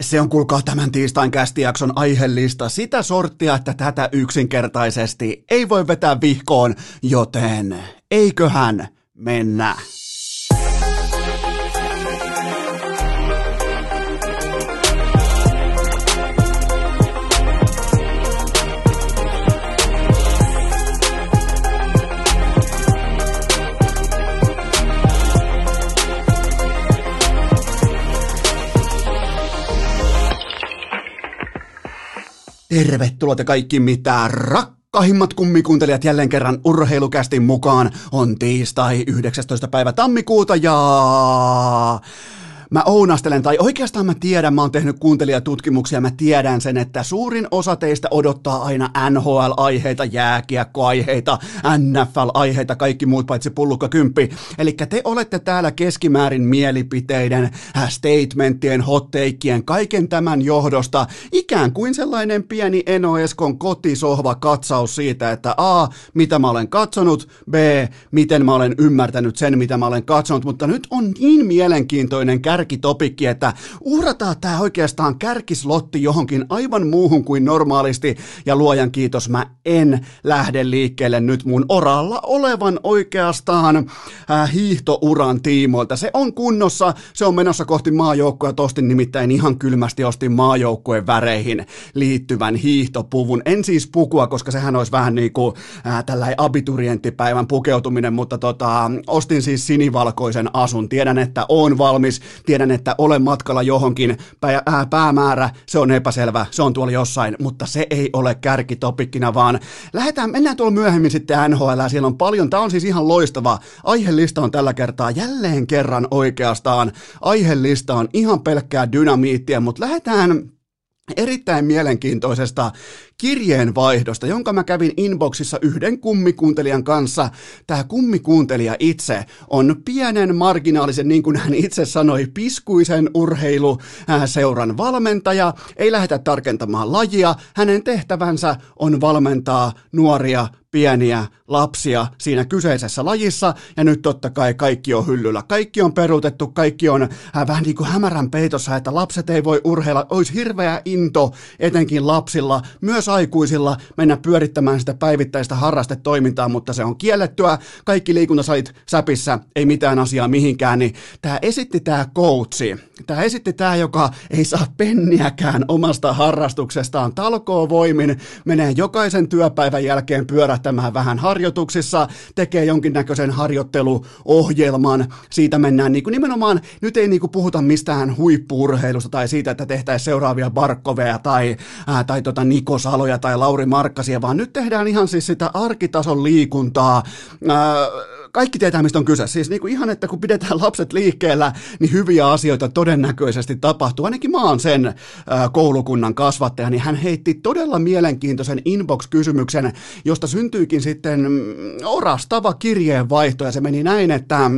Se on kuulkaa tämän tiistain kästijakson aiheellista sitä sorttia, että tätä yksinkertaisesti ei voi vetää vihkoon, joten eiköhän mennä. Tervetuloa te kaikki mitä rakkahimmat kummikuuntelijat jälleen kerran urheilukästin mukaan. On tiistai 19. päivä tammikuuta ja mä ounastelen, tai oikeastaan mä tiedän, mä oon tehnyt kuuntelijatutkimuksia, mä tiedän sen, että suurin osa teistä odottaa aina NHL-aiheita, jääkiekko-aiheita, NFL-aiheita, kaikki muut paitsi pullukka kymppi. Eli te olette täällä keskimäärin mielipiteiden, äh, statementtien, hotteikien, kaiken tämän johdosta ikään kuin sellainen pieni Eno Eskon kotisohva katsaus siitä, että A, mitä mä olen katsonut, B, miten mä olen ymmärtänyt sen, mitä mä olen katsonut, mutta nyt on niin mielenkiintoinen kär kärkitopikki, että uhrataan tämä oikeastaan kärkislotti johonkin aivan muuhun kuin normaalisti, ja luojan kiitos, mä en lähde liikkeelle nyt mun oralla olevan oikeastaan äh, hiihtouran tiimoilta. Se on kunnossa, se on menossa kohti maajoukkoja, tostin nimittäin ihan kylmästi ostin maajoukkueen väreihin liittyvän hiihtopuvun. En siis pukua, koska sehän olisi vähän niin kuin äh, tällainen abiturienttipäivän pukeutuminen, mutta tota, ostin siis sinivalkoisen asun. Tiedän, että on valmis, tiedän, että olen matkalla johonkin, pää, ää, päämäärä, se on epäselvä, se on tuolla jossain, mutta se ei ole kärkitopikkina, vaan lähdetään, mennään tuolla myöhemmin sitten NHL, siellä on paljon, tämä on siis ihan loistava, aihelista on tällä kertaa jälleen kerran oikeastaan, aihelista on ihan pelkkää dynamiittia, mutta lähdetään erittäin mielenkiintoisesta kirjeenvaihdosta, jonka mä kävin inboxissa yhden kummikuuntelijan kanssa. Tämä kummikuuntelija itse on pienen marginaalisen, niin kuin hän itse sanoi, piskuisen urheiluseuran valmentaja, ei lähdetä tarkentamaan lajia. Hänen tehtävänsä on valmentaa nuoria pieniä lapsia siinä kyseisessä lajissa, ja nyt totta kai kaikki on hyllyllä. Kaikki on peruutettu, kaikki on äh, vähän niin kuin hämärän peitossa, että lapset ei voi urheilla. Olisi hirveä into, etenkin lapsilla, myös aikuisilla, mennä pyörittämään sitä päivittäistä harrastetoimintaa, mutta se on kiellettyä. Kaikki liikuntasalit säpissä, ei mitään asiaa mihinkään, niin tämä esitti tämä coachi, tämä esitti tämä, joka ei saa penniäkään omasta harrastuksestaan, talkoo voimin, menee jokaisen työpäivän jälkeen pyörähtämään vähän harjoituksissa, tekee jonkinnäköisen harjoitteluohjelman, siitä mennään niin kuin nimenomaan, nyt ei niin kuin puhuta mistään huippuurheilusta tai siitä, että tehtäisiin seuraavia Barkoveja tai, ää, tai tota Niko Saloja tai Lauri Markkasia, vaan nyt tehdään ihan siis sitä arkitason liikuntaa, kaikki tietää, mistä on kyse. Siis niin kuin ihan, että kun pidetään lapset liikkeellä, niin hyviä asioita todennäköisesti tapahtuu. Ainakin mä oon sen koulukunnan kasvattaja, niin hän heitti todella mielenkiintoisen inbox-kysymyksen, josta syntyykin sitten mm, orastava kirjeenvaihto, ja se meni näin, että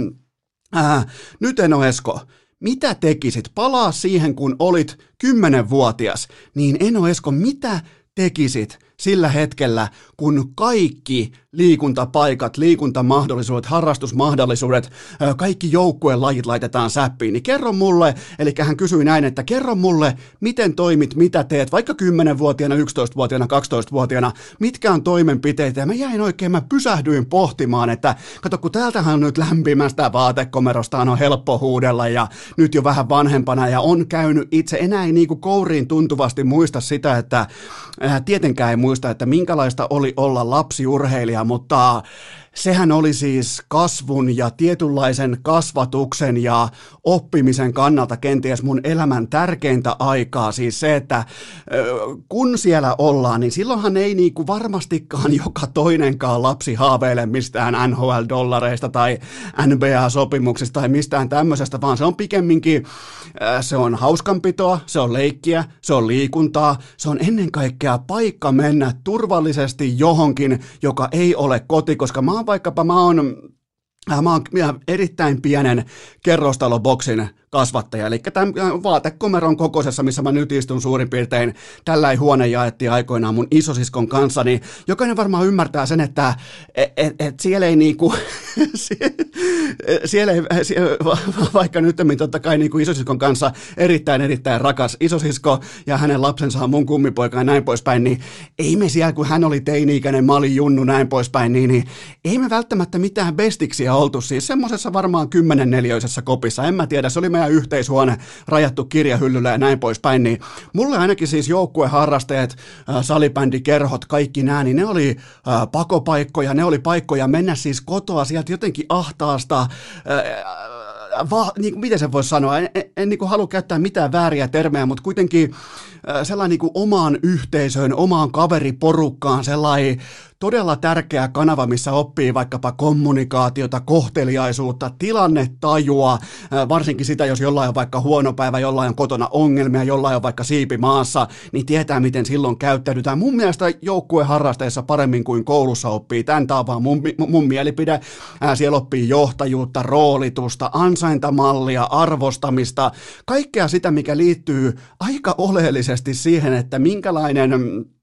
ää, nyt en ole Esko, mitä tekisit? Palaa siihen, kun olit kymmenenvuotias. Niin Eno Esko, mitä tekisit sillä hetkellä, kun kaikki liikuntapaikat, liikuntamahdollisuudet, harrastusmahdollisuudet, kaikki joukkueen lajit laitetaan säppiin, niin kerro mulle, eli hän kysyi näin, että kerro mulle, miten toimit, mitä teet, vaikka 10-vuotiaana, 11-vuotiaana, 12-vuotiaana, mitkä on toimenpiteitä, ja mä jäin oikein, mä pysähdyin pohtimaan, että kato, kun täältähän on nyt lämpimästä vaatekomerostaan on helppo huudella, ja nyt jo vähän vanhempana, ja on käynyt itse, enää ei niin kuin kouriin tuntuvasti muista sitä, että ää, tietenkään ei muista, että minkälaista oli olla lapsiurheilija, mutta sehän oli siis kasvun ja tietynlaisen kasvatuksen ja oppimisen kannalta kenties mun elämän tärkeintä aikaa. Siis se, että kun siellä ollaan, niin silloinhan ei niinku varmastikaan joka toinenkaan lapsi haaveile mistään NHL-dollareista tai NBA-sopimuksista tai mistään tämmöisestä, vaan se on pikemminkin, se on hauskanpitoa, se on leikkiä, se on liikuntaa, se on ennen kaikkea paikka mennä turvallisesti johonkin, joka ei ole koti, koska mä oon vaikkapa, mä oon Mä oon erittäin pienen kerrostaloboksin kasvattaja, eli tämän vaatekomeron kokoisessa, missä mä nyt istun suurin piirtein, tällä ei huone jaettiin aikoinaan mun isosiskon kanssa, niin jokainen varmaan ymmärtää sen, että et, et, et siellä ei niinku, siellä ei, siellä, vaikka nyt totta kai niinku isosiskon kanssa erittäin erittäin rakas isosisko ja hänen lapsensa on mun kummipoika ja näin poispäin, niin ei me siellä, kun hän oli teini-ikäinen, mä olin junnu näin poispäin, niin, niin ei me välttämättä mitään bestiksiä oltu, siis semmoisessa varmaan kymmenen neliöisessä kopissa, en mä tiedä, se oli meidän yhteishuone rajattu kirjahyllyllä ja näin poispäin, niin mulle ainakin siis joukkueharrastajat, salibändikerhot, kaikki nämä, niin ne oli pakopaikkoja, ne oli paikkoja mennä siis kotoa sieltä jotenkin ahtaasta, va, niin, miten se voisi sanoa, en, en, en niin halua käyttää mitään vääriä termejä, mutta kuitenkin sellainen niin omaan yhteisöön, omaan kaveriporukkaan, sellainen todella tärkeä kanava, missä oppii vaikkapa kommunikaatiota, kohteliaisuutta, tilannetajua, varsinkin sitä, jos jollain on vaikka huono päivä, jollain on kotona ongelmia, jollain on vaikka siipi maassa, niin tietää, miten silloin käyttäydytään. Mun mielestä joukkueharrasteessa paremmin kuin koulussa oppii. Tämän on vaan mun, mun mielipide. Siellä oppii johtajuutta, roolitusta, ansaintamallia, arvostamista, kaikkea sitä, mikä liittyy aika oleellisesti siihen, että minkälainen Äh,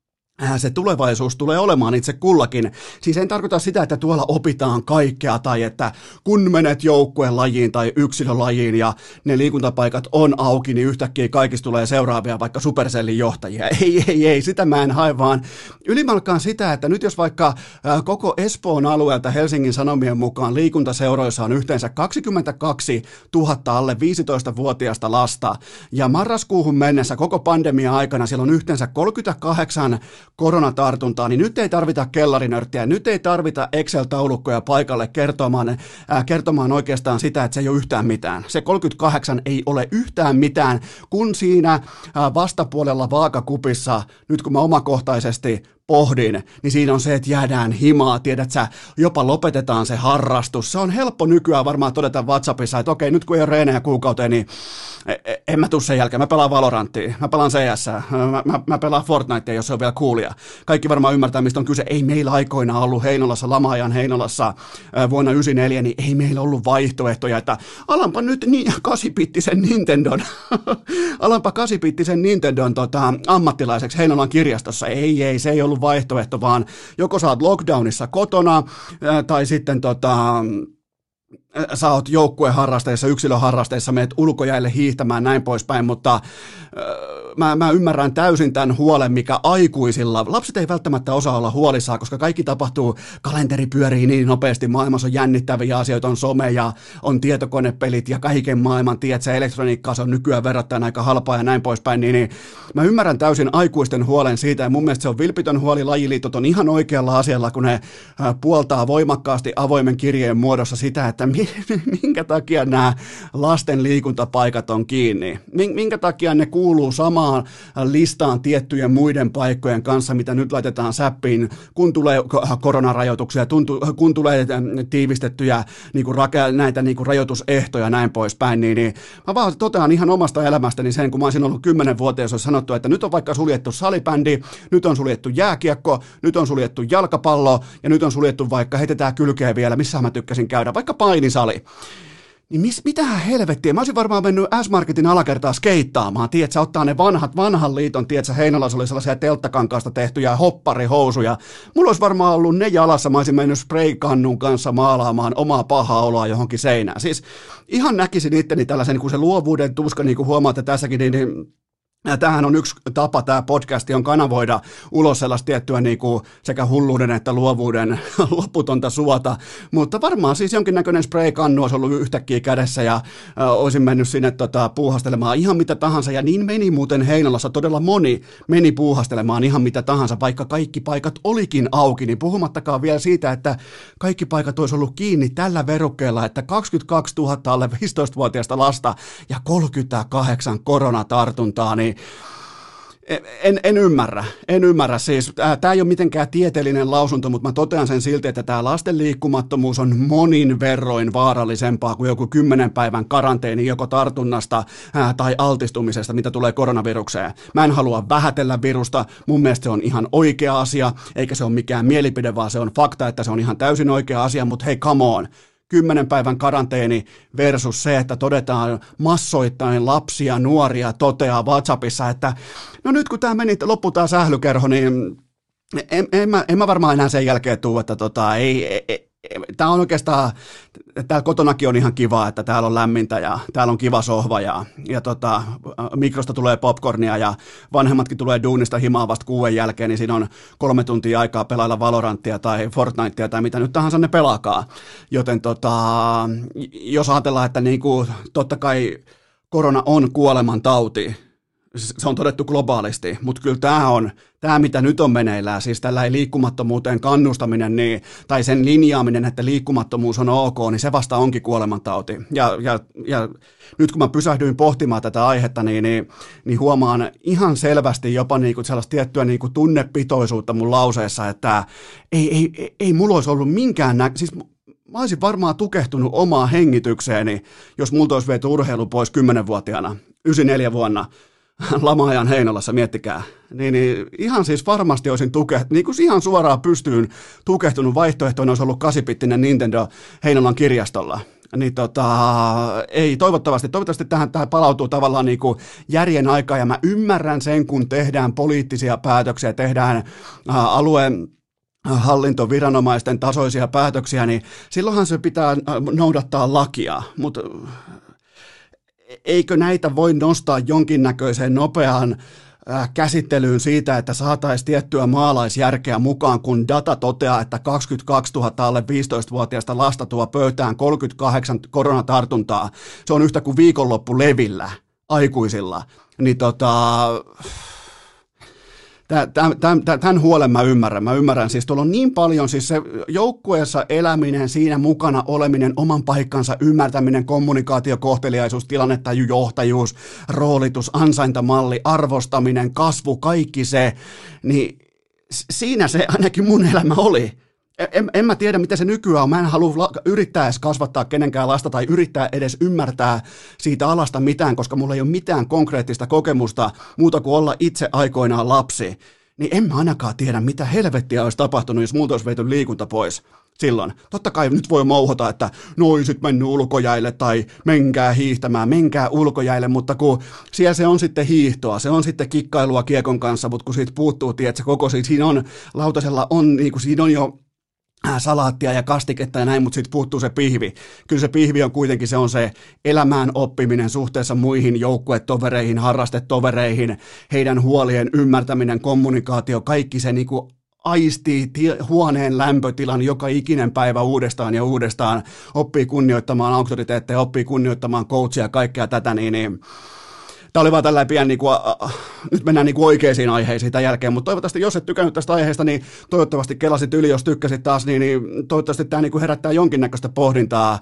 se tulevaisuus tulee olemaan itse kullakin. Siis en tarkoita sitä, että tuolla opitaan kaikkea tai että kun menet joukkueen lajiin tai yksilölajiin ja ne liikuntapaikat on auki, niin yhtäkkiä kaikista tulee seuraavia vaikka Supercellin johtajia. Ei, ei, ei, sitä mä en hae vaan ylimalkaan sitä, että nyt jos vaikka äh, koko Espoon alueelta Helsingin Sanomien mukaan liikuntaseuroissa on yhteensä 22 000 alle 15-vuotiaista lasta ja marraskuuhun mennessä koko pandemia aikana siellä on yhteensä 38 koronatartuntaa, niin nyt ei tarvita kellarinörttiä, nyt ei tarvita Excel-taulukkoja paikalle kertomaan, äh, kertomaan oikeastaan sitä, että se ei ole yhtään mitään. Se 38 ei ole yhtään mitään, kun siinä äh, vastapuolella vaakakupissa, nyt kun mä omakohtaisesti pohdin, niin siinä on se, että jäädään himaa, tiedät sä, jopa lopetetaan se harrastus. Se on helppo nykyään varmaan todeta WhatsAppissa, että okei, nyt kun ei ole reenejä kuukauteen, niin en mä tuu sen jälkeen. Mä pelaan Valoranttia, mä pelaan CS, mä, mä, mä pelaan Fortnitea, jos se on vielä coolia. Kaikki varmaan ymmärtää, mistä on kyse. Ei meillä aikoina ollut Heinolassa, Lamaajan Heinolassa vuonna 94, niin ei meillä ollut vaihtoehtoja, että alanpa nyt niin, kasipittisen Nintendon, alanpa kasipittisen Nintendon tota, ammattilaiseksi Heinolan kirjastossa. Ei, ei, se ei ollut vaihtoehto, vaan joko saat lockdownissa kotona tai sitten tota, sä oot joukkueharrasteissa, yksilöharrasteissa, meet ulkojäille hiihtämään näin poispäin, mutta mä, mä ymmärrän täysin tämän huolen, mikä aikuisilla, lapset ei välttämättä osaa olla huolissaan, koska kaikki tapahtuu, kalenteri pyörii niin nopeasti, maailmassa on jännittäviä asioita, on some ja on tietokonepelit ja kaiken maailman, tiedät sä, elektroniikkaa, se on nykyään verrattain aika halpaa ja näin poispäin, niin, niin mä ymmärrän täysin aikuisten huolen siitä ja mun mielestä se on vilpitön huoli, lajiliitot on ihan oikealla asialla, kun ne puoltaa voimakkaasti avoimen kirjeen muodossa sitä, että minkä takia nämä lasten liikuntapaikat on kiinni, minkä takia ne kuuluu samaan listaan tiettyjen muiden paikkojen kanssa, mitä nyt laitetaan säppiin, kun tulee koronarajoituksia, kun tulee tiivistettyjä niin kuin näitä niin kuin rajoitusehtoja ja näin poispäin, niin, niin mä vaan totean ihan omasta elämästäni sen, kun mä olisin ollut kymmenen vuotta, jos sanottu, että nyt on vaikka suljettu salibändi, nyt on suljettu jääkiekko, nyt on suljettu jalkapallo ja nyt on suljettu vaikka heitetään kylkeä vielä, missä mä tykkäsin käydä, vaikka painisali. Niin mis, mitä helvettiä? Mä olisin varmaan mennyt S-Marketin alakertaa skeittaamaan, tiedätkö, ottaa ne vanhat, vanhan liiton, tiedätkö, Heinolassa oli sellaisia telttakankaasta tehtyjä hopparihousuja. Mulla olisi varmaan ollut ne jalassa, mä olisin mennyt spraykannun kanssa maalaamaan omaa pahaa oloa johonkin seinään. Siis ihan näkisin itteni tällaisen, niin kuin se luovuuden tuska, niin kuin huomaatte tässäkin, niin, niin ja tämähän on yksi tapa, tämä podcast on kanavoida ulos sellaista tiettyä niin kuin sekä hulluuden että luovuuden loputonta suota, mutta varmaan siis jonkinnäköinen spray-kannu olisi ollut yhtäkkiä kädessä ja äh, olisin mennyt sinne tota, puuhastelemaan ihan mitä tahansa. Ja niin meni muuten Heinolassa, todella moni meni puuhastelemaan ihan mitä tahansa, vaikka kaikki paikat olikin auki, niin puhumattakaan vielä siitä, että kaikki paikat olisi ollut kiinni tällä verukkeella, että 22 000 alle 15-vuotiaista lasta ja 38 koronatartuntaa, niin en, en ymmärrä, en ymmärrä. Siis, tämä ei ole mitenkään tieteellinen lausunto, mutta mä totean sen silti, että tämä lasten liikkumattomuus on monin verroin vaarallisempaa kuin joku kymmenen päivän karanteeni joko tartunnasta ää, tai altistumisesta, mitä tulee koronavirukseen. Mä en halua vähätellä virusta, mun mielestä se on ihan oikea asia, eikä se ole mikään mielipide, vaan se on fakta, että se on ihan täysin oikea asia, mutta hei, come on kymmenen päivän karanteeni versus se, että todetaan massoittain lapsia, nuoria toteaa WhatsAppissa, että no nyt kun tämä meni loppu tämä sählykerho, niin en, en, mä, en mä varmaan enää sen jälkeen tuu, että tota, ei, ei, tämä on oikeastaan, täällä kotonakin on ihan kiva, että täällä on lämmintä ja täällä on kiva sohva ja, ja tota, mikrosta tulee popcornia ja vanhemmatkin tulee duunista himaa vasta kuuden jälkeen, niin siinä on kolme tuntia aikaa pelailla Valoranttia tai Fortnitea tai mitä nyt tahansa ne pelaakaan. Joten tota, jos ajatellaan, että niinku, totta kai korona on kuoleman tauti, se on todettu globaalisti, mutta kyllä tämä on, tämä mitä nyt on meneillään, siis tällä ei liikkumattomuuteen kannustaminen niin, tai sen linjaaminen, että liikkumattomuus on ok, niin se vasta onkin kuolemantauti. Ja, ja, ja nyt kun mä pysähdyin pohtimaan tätä aihetta, niin, niin, niin huomaan ihan selvästi jopa niin kuin sellaista tiettyä niin kuin tunnepitoisuutta mun lauseessa, että ei, ei, ei, ei mulla olisi ollut minkään nä- siis mä olisin varmaan tukehtunut omaa hengitykseeni, jos multa olisi viety urheilu pois 10-vuotiaana, 94 vuonna, lama-ajan Heinolassa, miettikää. Niin, niin ihan siis varmasti olisin tuke, niin kuin ihan suoraan pystyyn tukehtunut vaihtoehtoinen olisi ollut kasipittinen Nintendo Heinolan kirjastolla. Niin tota, ei toivottavasti, toivottavasti tähän tämä palautuu tavallaan niin kuin järjen aikaa ja mä ymmärrän sen, kun tehdään poliittisia päätöksiä, tehdään ä, alueen hallintoviranomaisten tasoisia päätöksiä, niin silloinhan se pitää noudattaa lakia, mutta eikö näitä voi nostaa jonkinnäköiseen nopeaan äh, käsittelyyn siitä, että saataisiin tiettyä maalaisjärkeä mukaan, kun data toteaa, että 22 000 alle 15-vuotiaista lasta tuo pöytään 38 koronatartuntaa. Se on yhtä kuin viikonloppu levillä aikuisilla. Niin tota, Tämän huolen mä ymmärrän. Mä ymmärrän, siis tuolla on niin paljon, siis se joukkueessa eläminen, siinä mukana oleminen, oman paikkansa ymmärtäminen, kommunikaatio, kohteliaisuus, tilannetaju, johtajuus, roolitus, ansaintamalli, arvostaminen, kasvu, kaikki se, niin siinä se ainakin mun elämä oli en, en mä tiedä, mitä se nykyään on. Mä en halua yrittää edes kasvattaa kenenkään lasta tai yrittää edes ymmärtää siitä alasta mitään, koska mulla ei ole mitään konkreettista kokemusta muuta kuin olla itse aikoinaan lapsi. Niin en mä ainakaan tiedä, mitä helvettiä olisi tapahtunut, jos multa olisi veity liikunta pois silloin. Totta kai nyt voi mouhota, että noisit mennyt ulkojäille tai menkää hiihtämään, menkää ulkojäille, mutta kun siellä se on sitten hiihtoa, se on sitten kikkailua kiekon kanssa, mutta kun siitä puuttuu, tiedätkö, koko siitä, siinä on, lautasella on, niin kuin siinä on jo salaattia ja kastiketta ja näin, mutta sitten puuttuu se pihvi. Kyllä se pihvi on kuitenkin se on se elämään oppiminen suhteessa muihin joukkuetovereihin, harrastetovereihin, heidän huolien ymmärtäminen, kommunikaatio, kaikki se niinku aistii huoneen lämpötilan joka ikinen päivä uudestaan ja uudestaan, oppii kunnioittamaan auktoriteetteja, oppii kunnioittamaan coachia ja kaikkea tätä, niin, niin tämä oli vaan tällä pieni, niin kuin, äh, nyt mennään niin kuin oikeisiin aiheisiin tämän jälkeen, mutta toivottavasti jos et tykännyt tästä aiheesta, niin toivottavasti kelasit yli, jos tykkäsit taas, niin, niin toivottavasti tämä niin kuin herättää jonkinnäköistä pohdintaa.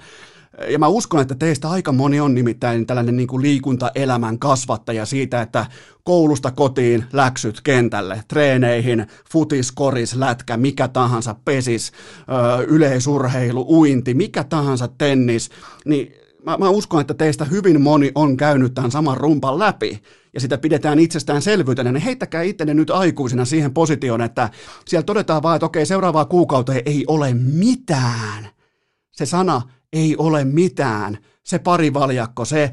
Ja mä uskon, että teistä aika moni on nimittäin tällainen niin kuin liikuntaelämän kasvattaja siitä, että koulusta kotiin, läksyt kentälle, treeneihin, futis, koris, lätkä, mikä tahansa, pesis, yleisurheilu, uinti, mikä tahansa tennis, niin mä, mä uskon, että teistä hyvin moni on käynyt tämän saman rumpan läpi ja sitä pidetään itsestäänselvyytenä, niin heittäkää ittenne nyt aikuisina siihen positioon, että siellä todetaan vaan, että okei, seuraavaa kuukauteen ei ole mitään. Se sana ei ole mitään. Se parivaljakko, se,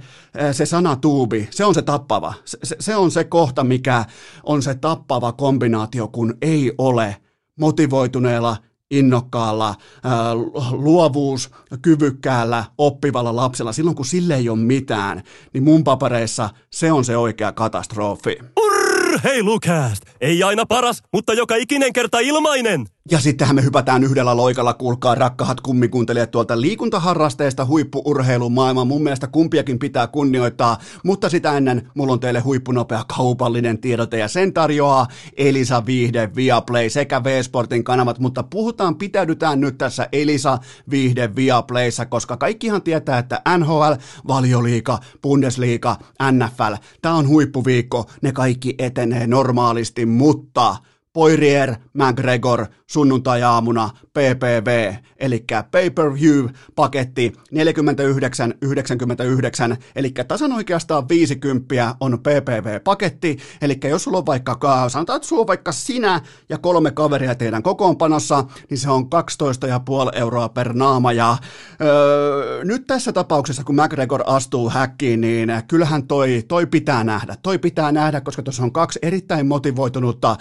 se sana tuubi, se on se tappava. Se, se, se on se kohta, mikä on se tappava kombinaatio, kun ei ole motivoituneella innokkaalla, ää, luovuus, kyvykkäällä, oppivalla lapsella, silloin kun sille ei ole mitään, niin mun papereissa se on se oikea katastrofi. Urheilukääst! Ei aina paras, mutta joka ikinen kerta ilmainen! Ja sittenhän me hypätään yhdellä loikalla, kuulkaa rakkahat kummikuuntelijat tuolta liikuntaharrasteesta huippuurheilun maailman. Mun mielestä kumpiakin pitää kunnioittaa, mutta sitä ennen mulla on teille huippunopea kaupallinen tiedote ja sen tarjoaa Elisa Viihde, Viaplay sekä V-Sportin kanavat, mutta puhutaan, pitäydytään nyt tässä Elisa Viihde Viaplayssa, koska kaikkihan tietää, että NHL, Valioliika, Bundesliga, NFL, tää on huippuviikko, ne kaikki etenee normaalisti, mutta Poirier, McGregor, sunnuntai-aamuna, PPV, eli pay-per-view-paketti 49,99, eli tasan oikeastaan 50 on PPV-paketti, eli jos sulla on vaikka, sanotaan, että sulla on vaikka sinä ja kolme kaveria teidän kokoonpanossa, niin se on 12,5 euroa per naama, ja öö, nyt tässä tapauksessa, kun McGregor astuu häkkiin, niin kyllähän toi, toi pitää nähdä, toi pitää nähdä, koska tuossa on kaksi erittäin motivoitunutta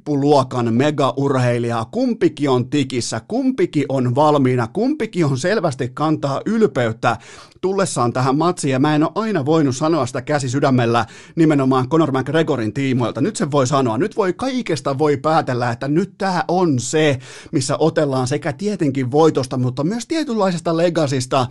huippuluokan mega-urheilijaa, kumpikin on tikissä, kumpikin on valmiina, kumpikin on selvästi kantaa ylpeyttä tullessaan tähän matsiin, ja mä en ole aina voinut sanoa sitä käsi sydämellä nimenomaan Conor McGregorin tiimoilta. Nyt se voi sanoa, nyt voi kaikesta voi päätellä, että nyt tämä on se, missä otellaan sekä tietenkin voitosta, mutta myös tietynlaisesta legasista,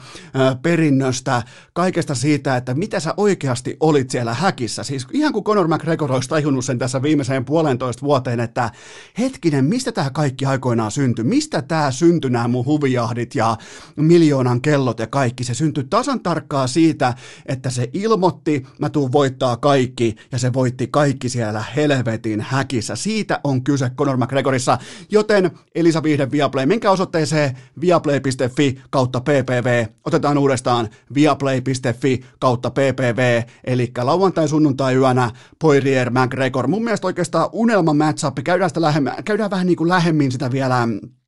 perinnöstä, kaikesta siitä, että mitä sä oikeasti olit siellä häkissä. Siis ihan kuin Conor McGregor olisi tajunnut sen tässä viimeiseen puolentoista vuoteen, että hetkinen, mistä tämä kaikki aikoinaan syntyi? Mistä tämä syntyi nämä mun huvijahdit ja miljoonan kellot ja kaikki? Se syntyi tasan tarkkaa siitä, että se ilmoitti, mä tuun voittaa kaikki, ja se voitti kaikki siellä helvetin häkissä. Siitä on kyse Conor McGregorissa, joten Elisa Viihde Viaplay, minkä osoitteeseen viaplay.fi kautta ppv, otetaan uudestaan viaplay.fi kautta ppv, eli lauantai, sunnuntai yönä Poirier McGregor. Mun mielestä oikeastaan unelma matchup, käydään, sitä lähemmä, käydään vähän niin kuin lähemmin sitä vielä Äh,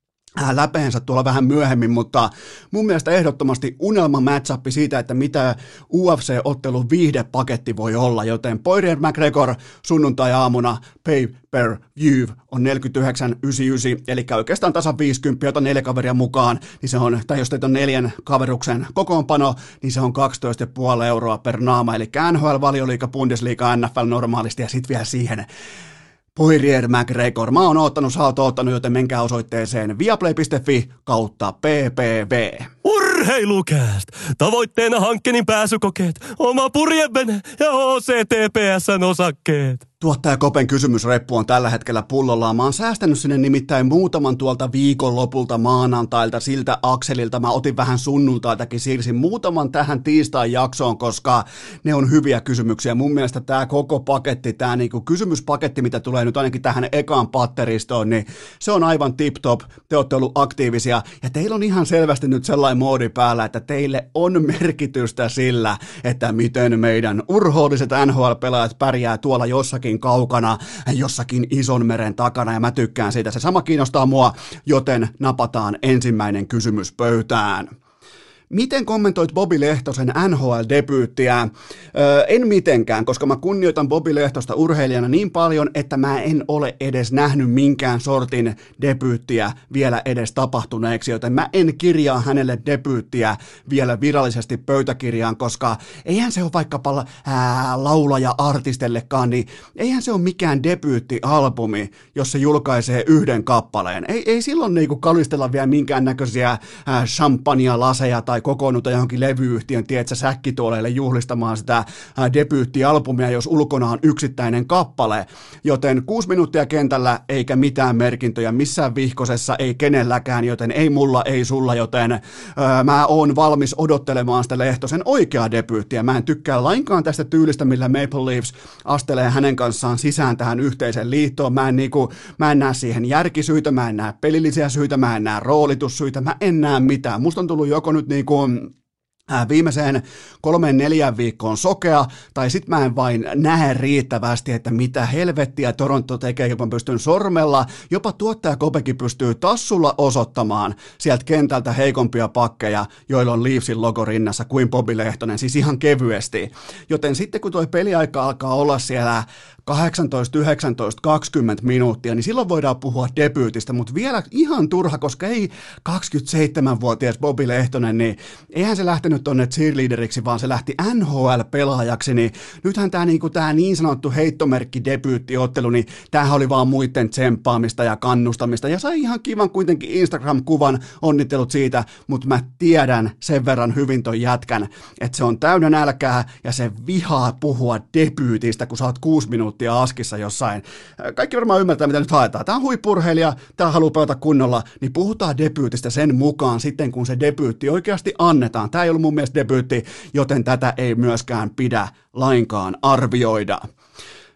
läpeensä tuolla vähän myöhemmin, mutta mun mielestä ehdottomasti unelma matchup siitä, että mitä UFC-ottelun viihdepaketti voi olla, joten Poirier McGregor sunnuntai-aamuna pay per view on 49,99, eli oikeastaan tasan 50, jota neljä kaveria mukaan, niin se on, tai jos teitä on neljän kaveruksen kokoonpano, niin se on 12,5 euroa per naama, eli NHL, Valioliiga, Bundesliga, NFL normaalisti, ja sitten vielä siihen Poirier McGregor. Mä oon ottanut, sä oot ottanut, joten menkää osoitteeseen viaplay.fi kautta ppv. Urheilukääst! Tavoitteena hankkeen pääsykokeet, oma purjevene ja OCTPSn osakkeet. Tuottaja Kopen kysymysreppu on tällä hetkellä pullollaan. Mä oon säästänyt sinne nimittäin muutaman tuolta viikonlopulta maanantailta siltä akselilta. Mä otin vähän sunnuntaitakin, siirsin muutaman tähän tiistain jaksoon, koska ne on hyviä kysymyksiä. Mun mielestä tämä koko paketti, tämä niinku kysymyspaketti, mitä tulee nyt ainakin tähän ekaan patteristoon, niin se on aivan tip-top. Te olette ollut aktiivisia ja teillä on ihan selvästi nyt sellainen moodi päällä, että teille on merkitystä sillä, että miten meidän urhoolliset NHL-pelaajat pärjää tuolla jossakin jossakin kaukana, jossakin ison meren takana ja mä tykkään siitä. Se sama kiinnostaa mua, joten napataan ensimmäinen kysymys pöytään. Miten kommentoit Bobi Lehtosen NHL-debyyttiä? Öö, en mitenkään, koska mä kunnioitan Bobi Lehtosta urheilijana niin paljon, että mä en ole edes nähnyt minkään sortin debyyttiä vielä edes tapahtuneeksi, joten mä en kirjaa hänelle debyyttiä vielä virallisesti pöytäkirjaan, koska eihän se ole vaikkapa ää, laulaja-artistellekaan, niin eihän se ole mikään debyyttialbumi, jos se julkaisee yhden kappaleen. Ei, ei silloin niinku kalistella vielä minkäännäköisiä champagne-laseja tai kokoonnuta johonkin levyyhtiön, tiedätkö, säkkituoleille juhlistamaan sitä debyyttialbumia, jos ulkona on yksittäinen kappale. Joten kuusi minuuttia kentällä eikä mitään merkintöjä missään vihkosessa, ei kenelläkään, joten ei mulla, ei sulla, joten öö, mä oon valmis odottelemaan sitä Lehtosen oikeaa debyyttiä. Mä en tykkää lainkaan tästä tyylistä, millä Maple Leafs astelee hänen kanssaan sisään tähän yhteiseen liittoon. Mä en, niinku, mä en näe siihen järkisyitä, mä en näe pelillisiä syitä, mä en näe roolitussyitä, mä en näe mitään. Musta on tullut joko nyt niinku kuin äh, viimeiseen kolmeen neljän viikkoon sokea, tai sit mä en vain näe riittävästi, että mitä helvettiä Toronto tekee, jopa pystyn sormella, jopa tuottaja Kopekin pystyy tassulla osoittamaan sieltä kentältä heikompia pakkeja, joilla on Leafsin logo rinnassa kuin Bobby Lehtonen, siis ihan kevyesti. Joten sitten kun tuo peliaika alkaa olla siellä 18, 19, 20 minuuttia, niin silloin voidaan puhua debyytistä, mutta vielä ihan turha, koska ei 27-vuotias Bobby Lehtonen, niin eihän se lähtenyt tonne cheerleaderiksi, vaan se lähti NHL-pelaajaksi, niin nythän tämä niinku, tää niin sanottu heittomerkki debyyttiottelu, niin tämähän oli vaan muiden tsemppaamista ja kannustamista, ja sai ihan kivan kuitenkin Instagram-kuvan, onnittelut siitä, mutta mä tiedän sen verran hyvin ton jätkän, että se on täynnä nälkää, ja se vihaa puhua debyytistä, kun sä oot kuusi minuuttia minuuttia askissa jossain. Kaikki varmaan ymmärtää, mitä nyt haetaan. Tämä on huippurheilija, tämä haluaa pelata kunnolla, niin puhutaan debyytistä sen mukaan sitten, kun se debyytti oikeasti annetaan. Tämä ei ollut mun mielestä debyytti, joten tätä ei myöskään pidä lainkaan arvioida.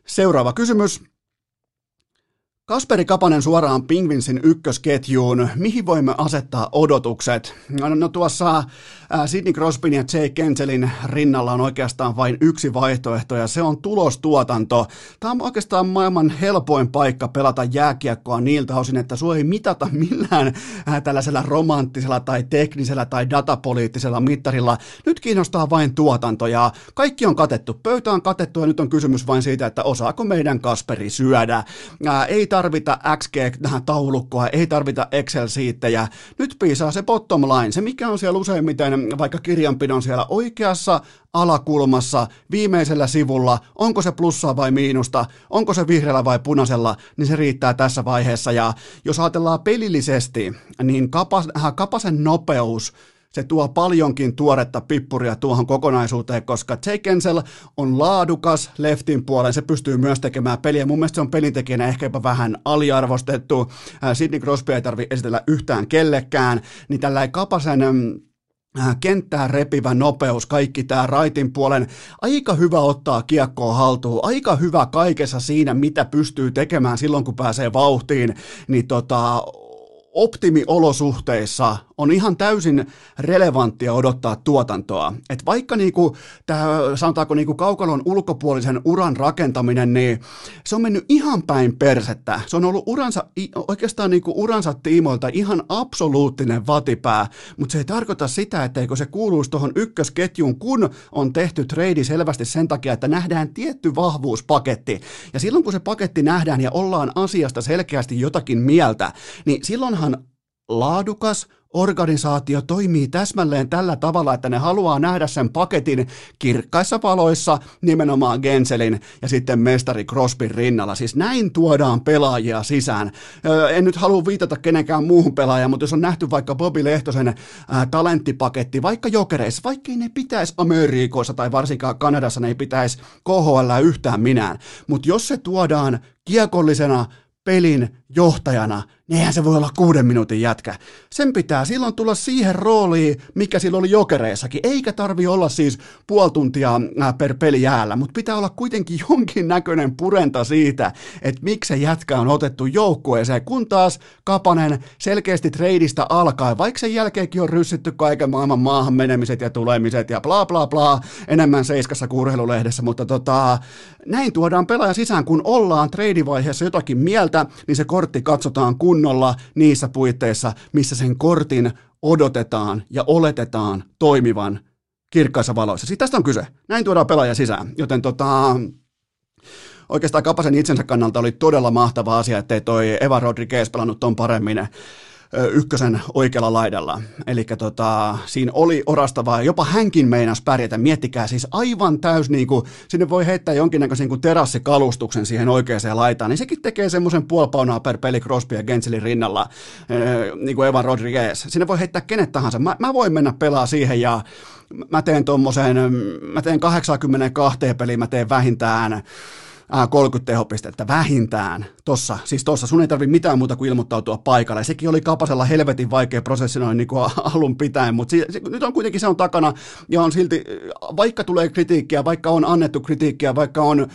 Seuraava kysymys. Kasperi Kapanen suoraan Pingvinsin ykkösketjuun. Mihin voimme asettaa odotukset? No, no tuossa ää, Sidney Crosbyn ja Jay Kenselin rinnalla on oikeastaan vain yksi vaihtoehto ja se on tulostuotanto. Tämä on oikeastaan maailman helpoin paikka pelata jääkiekkoa niiltä osin, että sua ei mitata millään ää, tällaisella romanttisella tai teknisellä tai datapoliittisella mittarilla. Nyt kiinnostaa vain tuotanto ja kaikki on katettu. Pöytä on katettu ja nyt on kysymys vain siitä, että osaako meidän Kasperi syödä. Ää, ei tarvita XG-taulukkoa, ei tarvita Excel-siittejä. Nyt piisaa se bottom line, se mikä on siellä useimmiten vaikka kirjanpidon siellä oikeassa alakulmassa, viimeisellä sivulla, onko se plussaa vai miinusta, onko se vihreällä vai punaisella, niin se riittää tässä vaiheessa. Ja jos ajatellaan pelillisesti, niin kapas, äh, kapasen nopeus se tuo paljonkin tuoretta pippuria tuohon kokonaisuuteen, koska Kensel on laadukas leftin puolen, se pystyy myös tekemään peliä. Mun mielestä se on pelintekijänä ehkä jopa vähän aliarvostettu. Sidney Crosby ei tarvitse esitellä yhtään kellekään, niin tällä Kapasen kenttää repivä nopeus, kaikki tämä raitin puolen, aika hyvä ottaa kiekkoa haltuun, aika hyvä kaikessa siinä, mitä pystyy tekemään silloin, kun pääsee vauhtiin, niin tota, optimiolosuhteissa on ihan täysin relevanttia odottaa tuotantoa. Et vaikka niinku, tää, sanotaanko niinku kaukalon ulkopuolisen uran rakentaminen, niin se on mennyt ihan päin persettä. Se on ollut uransa, oikeastaan niinku uransa tiimoilta ihan absoluuttinen vatipää, mutta se ei tarkoita sitä, etteikö se kuuluisi tuohon ykkösketjuun, kun on tehty trade selvästi sen takia, että nähdään tietty vahvuuspaketti. Ja silloin kun se paketti nähdään ja ollaan asiasta selkeästi jotakin mieltä, niin silloinhan laadukas, organisaatio toimii täsmälleen tällä tavalla, että ne haluaa nähdä sen paketin kirkkaissa valoissa nimenomaan Genselin ja sitten mestari Crosbyn rinnalla. Siis näin tuodaan pelaajia sisään. En nyt halua viitata kenenkään muuhun pelaajaan, mutta jos on nähty vaikka Bobby Lehtosen talenttipaketti, vaikka jokereissa, vaikka ei ne pitäisi Amerikoissa tai varsinkaan Kanadassa, ne ei pitäisi KHL yhtään minään, mutta jos se tuodaan kiekollisena pelin johtajana, niin eihän se voi olla kuuden minuutin jätkä. Sen pitää silloin tulla siihen rooliin, mikä sillä oli jokereissakin, eikä tarvi olla siis puoli tuntia äh, per peli jäällä, mutta pitää olla kuitenkin jonkin näköinen purenta siitä, että miksi se jätkä on otettu joukkueeseen, kun taas Kapanen selkeästi treidistä alkaa, vaikka sen jälkeenkin on ryssitty kaiken maailman maahan menemiset ja tulemiset ja bla bla bla, enemmän seiskassa kuin urheilulehdessä, mutta tota, näin tuodaan pelaaja sisään, kun ollaan treidivaiheessa jotakin mieltä, niin se kortti katsotaan kunnolla niissä puitteissa, missä sen kortin odotetaan ja oletetaan toimivan kirkkaissa valoissa. Siis tästä on kyse. Näin tuodaan pelaaja sisään. Joten tota, oikeastaan Kapasen itsensä kannalta oli todella mahtava asia, ettei toi Eva Rodriguez pelannut ton paremmin ykkösen oikealla laidalla. Eli tota, siinä oli orastavaa, jopa hänkin meinas pärjätä. Miettikää siis aivan täys, niin kuin, sinne voi heittää jonkinnäköisen niin terassikalustuksen siihen oikeaan laitaan, niin sekin tekee semmoisen puolipaunaa per peli Crosby ja Genselin rinnalla, niin kuin Evan Rodriguez. Sinne voi heittää kenet tahansa. Mä, mä voin mennä pelaa siihen ja mä teen tuommoisen, mä teen 82 peliä, mä teen vähintään 30 tehopistettä vähintään tossa, siis tossa, sun ei tarvi mitään muuta kuin ilmoittautua paikalle. Sekin oli Kapasella helvetin vaikea prosessi noin niin kuin alun pitäen, mutta si- si- nyt on kuitenkin se on takana ja on silti, vaikka tulee kritiikkiä, vaikka on annettu kritiikkiä, vaikka on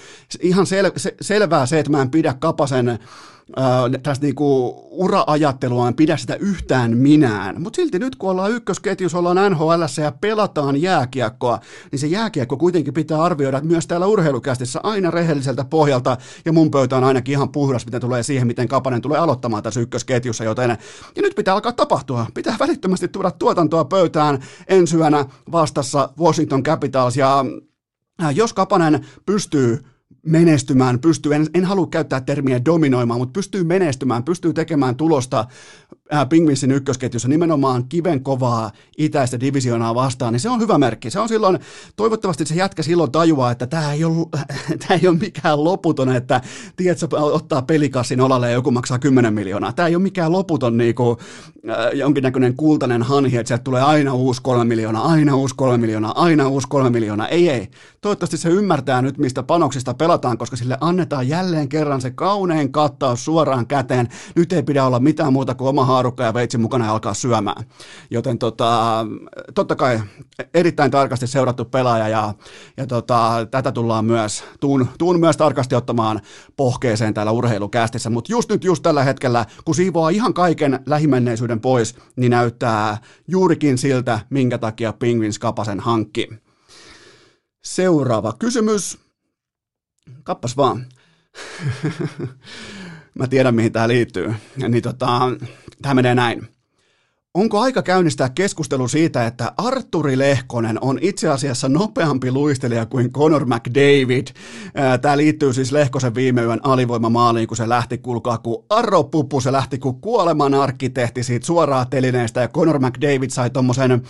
ihan sel- se- selvää se, että mä en pidä Kapasen tästä niinku ura-ajattelua, en pidä sitä yhtään minään. Mutta silti nyt kun ollaan ykkösketjussa, ollaan NHL ja pelataan jääkiekkoa, niin se jääkiekko kuitenkin pitää arvioida myös täällä urheilukästissä aina rehelliseltä pohjalta, ja mun pöytä on ainakin ihan puhdas, mitä tulee siihen, miten Kapanen tulee aloittamaan tässä ykkösketjussa, joten ja nyt pitää alkaa tapahtua. Pitää välittömästi tuoda tuotantoa pöytään ensi yönä vastassa Washington Capitals, ja jos Kapanen pystyy menestymään, pystyy, en, en halua käyttää termiä dominoimaan, mutta pystyy menestymään, pystyy tekemään tulosta Pingvinsin ykkösketjussa nimenomaan kiven kovaa itäistä divisioonaa vastaan, niin se on hyvä merkki. Se on silloin, toivottavasti se jätkä silloin tajuaa, että tämä ei ole, tämä ei ole mikään loputon, että tiedätkö, ottaa pelikassin olalle ja joku maksaa 10 miljoonaa. Tämä ei ole mikään loputon niin kuin, äh, jonkinnäköinen kultainen hanhi, että sieltä tulee aina uusi kolme miljoonaa, aina uusi kolme miljoonaa, aina uusi kolme miljoonaa. Ei, ei. Toivottavasti se ymmärtää nyt, mistä panoksista pelataan, koska sille annetaan jälleen kerran se kaunein kattaus suoraan käteen. Nyt ei pidä olla mitään muuta kuin oma haarukka ja veitsi mukana ja alkaa syömään. Joten tota, totta kai erittäin tarkasti seurattu pelaaja ja, ja tota, tätä tullaan myös, tuun, tuun myös tarkasti ottamaan pohkeeseen täällä urheilukästissä, mutta just nyt, just tällä hetkellä, kun siivoaa ihan kaiken lähimenneisyyden pois, niin näyttää juurikin siltä, minkä takia Penguins kapasen hankki. Seuraava kysymys. Kappas vaan. Mä tiedän, mihin tämä liittyy. Niin tota, tämä menee näin. Onko aika käynnistää keskustelu siitä, että Arturi Lehkonen on itse asiassa nopeampi luistelija kuin Conor McDavid? Tämä liittyy siis Lehkosen viime yön alivoimamaaliin, kun se lähti, kuulkaa, kun Arro Puppu, se lähti kuin kuoleman arkkitehti siitä suoraan telineestä, ja Conor McDavid sai tommosen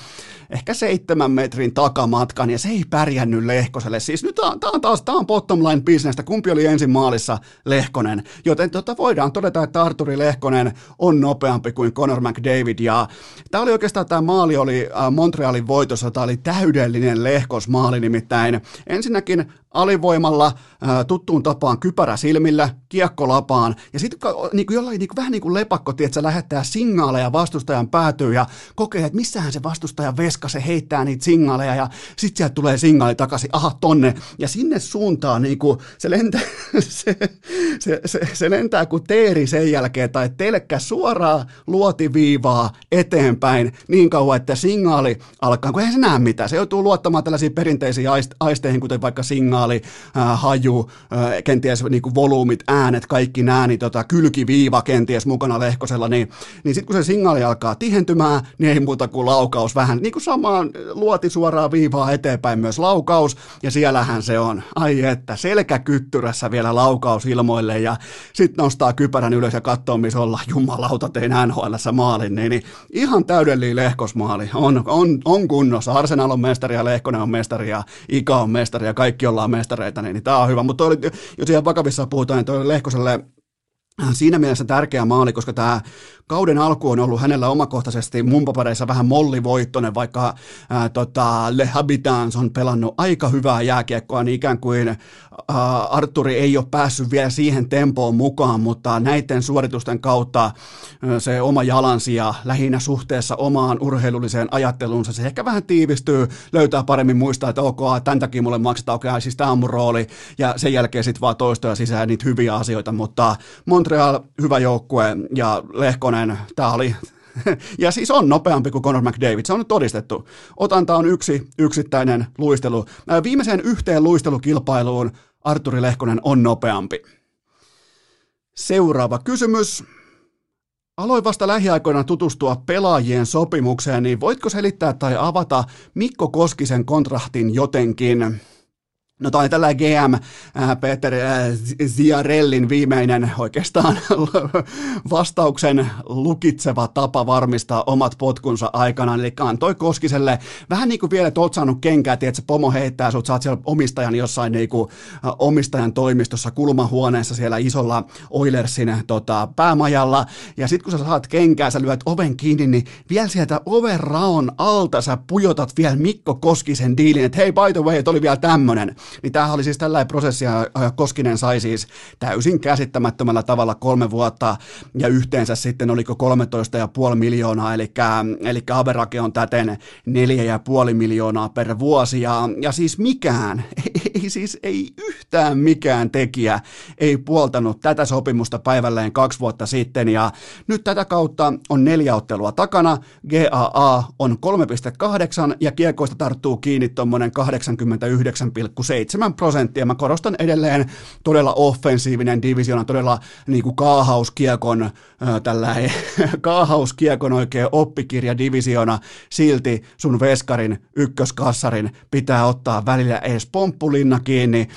ehkä seitsemän metrin takamatkan, ja se ei pärjännyt Lehkoselle. Siis nyt tämä on taas, tämä on bottom line business, kumpi oli ensin maalissa Lehkonen, joten tota voidaan todeta, että Arturi Lehkonen on nopeampi kuin Conor McDavid, ja Tämä oli oikeastaan, tämä maali oli äh, Montrealin voitossa, tämä oli täydellinen lehkosmaali nimittäin. Ensinnäkin alivoimalla, tuttuun tapaan kypärä silmillä, kiekko lapaan, ja sitten niin kuin jollain niin kuin, vähän niin kuin lepakko, että lähettää signaaleja vastustajan päätyy ja kokee, että missähän se vastustajan veska, se heittää niitä signaaleja, ja sitten sieltä tulee signaali takaisin, aha, tonne, ja sinne suuntaan niin kuin, se, lentää, se, se, se, se, lentää kuin teeri sen jälkeen, tai telkkä suoraa luotiviivaa eteenpäin niin kauan, että signaali alkaa, kun eihän se näe mitään, se joutuu luottamaan tällaisiin perinteisiin aisteihin, kuten vaikka signaali, äh, haju, äh, kenties niin kuin volyymit, äänet, kaikki nämä, niin tota, kylkiviiva kenties mukana lehkosella, niin, niin sitten kun se signaali alkaa tihentymään, niin ei muuta kuin laukaus vähän, niin kuin samaan luoti suoraan viivaa eteenpäin myös laukaus, ja siellähän se on, ai että, selkäkyttyrässä vielä laukaus ilmoille, ja sitten nostaa kypärän ylös ja katsoo, missä ollaan, jumalauta, tein nhl maalin, niin, niin ihan täydellinen lehkosmaali, on, on, on kunnossa, Arsenal on mestari ja Lehkonen on mestari ja Ika on mestari ja kaikki ollaan mestareita, niin, niin tämä on hyvä. Mutta jos ihan vakavissa puhutaan, niin toi Lehkoselle siinä mielessä tärkeä maali, koska tämä kauden alku on ollut hänellä omakohtaisesti mun papereissa vähän mollivoittonen, vaikka ää, tota, Le Habitants on pelannut aika hyvää jääkiekkoa, niin ikään kuin Arturi ei ole päässyt vielä siihen tempoon mukaan, mutta näiden suoritusten kautta ää, se oma jalansija lähinnä suhteessa omaan urheilulliseen ajatteluunsa, se ehkä vähän tiivistyy, löytää paremmin muistaa, että ok, tämän takia mulle maksetaan, okei, okay, siis tämä on mun rooli, ja sen jälkeen sitten vaan toistoja sisään niitä hyviä asioita, mutta Montreal, hyvä joukkue, ja Lehkonen tämä oli, ja siis on nopeampi kuin Conor McDavid, se on nyt todistettu. Otanta on yksi yksittäinen luistelu. Viimeiseen yhteen luistelukilpailuun Arturi Lehkonen on nopeampi. Seuraava kysymys. Aloin vasta lähiaikoina tutustua pelaajien sopimukseen, niin voitko selittää tai avata Mikko Koskisen kontraktin jotenkin? No on tällä GM äh, Peter äh, Ziarellin viimeinen oikeastaan vastauksen lukitseva tapa varmistaa omat potkunsa aikana, eli antoi Koskiselle vähän niin kuin vielä, että oot saanut kenkää, että pomo heittää sut, sä oot siellä omistajan jossain niin kuin, äh, omistajan toimistossa kulmahuoneessa siellä isolla Oilersin tota, päämajalla, ja sitten kun sä saat kenkää, sä lyöt oven kiinni, niin vielä sieltä oven raon alta sä pujotat vielä Mikko Koskisen diilin, että hei by the way, että oli vielä tämmönen. Niin tämähän oli siis tällainen prosessi, ja Koskinen sai siis täysin käsittämättömällä tavalla kolme vuotta, ja yhteensä sitten oliko 13,5 miljoonaa, eli, eli Aberake on täten 4,5 miljoonaa per vuosi, ja, ja siis mikään, ei, ei siis ei yhtään mikään tekijä ei puoltanut tätä sopimusta päivälleen kaksi vuotta sitten, ja nyt tätä kautta on neljä ottelua takana, GAA on 3,8, ja kiekoista tarttuu kiinni tuommoinen 89,7 7 prosenttia. Mä korostan edelleen todella offensiivinen divisiona, todella niin kuin kaahauskiekon, tällä kaahauskiekon oikein oppikirja divisiona. Silti sun veskarin, ykköskassarin pitää ottaa välillä edes pomppulinna kiinni.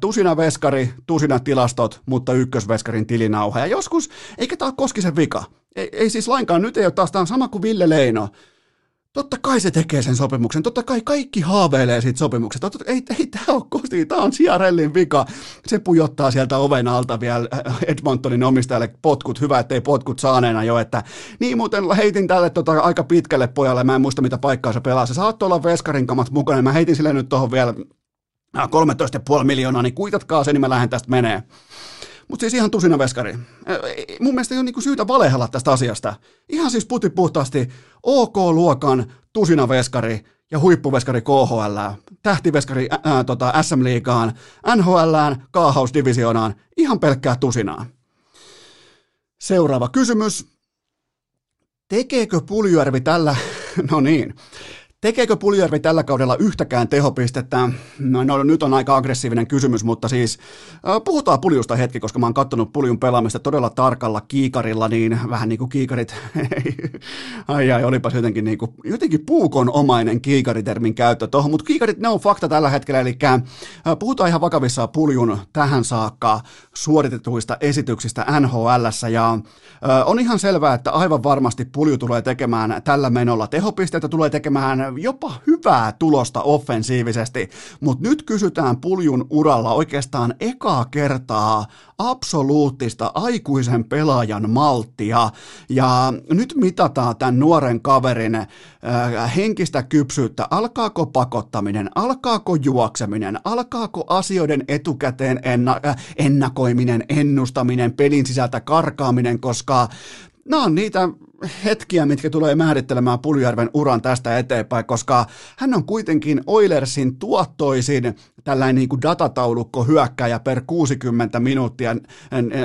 Tusina veskari, tusina tilastot, mutta ykkösveskarin tilinauha. Ja joskus, eikä tää ole Koskisen vika. Ei, ei siis lainkaan, nyt ei ole taas, tämä on sama kuin Ville Leino. Totta kai se tekee sen sopimuksen, totta kai kaikki haaveilee siitä sopimuksesta. Totta, ei, ei tämä ole kosti, tämä on Siarellin vika. Se pujottaa sieltä oven alta vielä äh, Edmontonin omistajalle potkut. Hyvä, ettei potkut saaneena jo. Että, niin muuten heitin tälle tota, aika pitkälle pojalle, mä en muista mitä paikkaa se pelaa. Se saattoi olla veskarin kamat mukana, mä heitin sille nyt tuohon vielä 13,5 äh, miljoonaa, niin kuitatkaa se, niin mä lähden tästä menee. Mutta siis ihan tusina veskari. Mun mielestä ei ole niinku syytä valehella tästä asiasta. Ihan siis puti puhtaasti OK-luokan tusina veskari ja huippuveskari KHL, tähtiveskari ää, tota, SM-liigaan, NHL, Kaahausdivisioonaan, ihan pelkkää tusinaa. Seuraava kysymys. Tekeekö Puljujärvi tällä, no niin, Tekeekö Puljärvi tällä kaudella yhtäkään tehopistettä? No, no nyt on aika aggressiivinen kysymys, mutta siis äh, puhutaan Puljusta hetki, koska mä oon katsonut Puljun pelaamista todella tarkalla kiikarilla, niin vähän niin kuin kiikarit, ai ai, olipas jotenkin, niin kuin, jotenkin puukonomainen kiikaritermin käyttö tuohon, mutta kiikarit ne on fakta tällä hetkellä, eli äh, puhutaan ihan vakavissa Puljun tähän saakka suoritetuista esityksistä NHLssä, ja äh, on ihan selvää, että aivan varmasti Pulju tulee tekemään tällä menolla tehopisteitä, tulee tekemään jopa hyvää tulosta offensiivisesti, mutta nyt kysytään puljun uralla oikeastaan ekaa kertaa absoluuttista aikuisen pelaajan malttia, ja nyt mitataan tämän nuoren kaverin äh, henkistä kypsyyttä, alkaako pakottaminen, alkaako juokseminen, alkaako asioiden etukäteen enna- äh, ennakoiminen, ennustaminen, pelin sisältä karkaaminen, koska nämä on niitä hetkiä, mitkä tulee määrittelemään Puljärven uran tästä eteenpäin, koska hän on kuitenkin Oilersin tuottoisin tällainen niin kuin datataulukko hyökkäjä per 60 minuuttia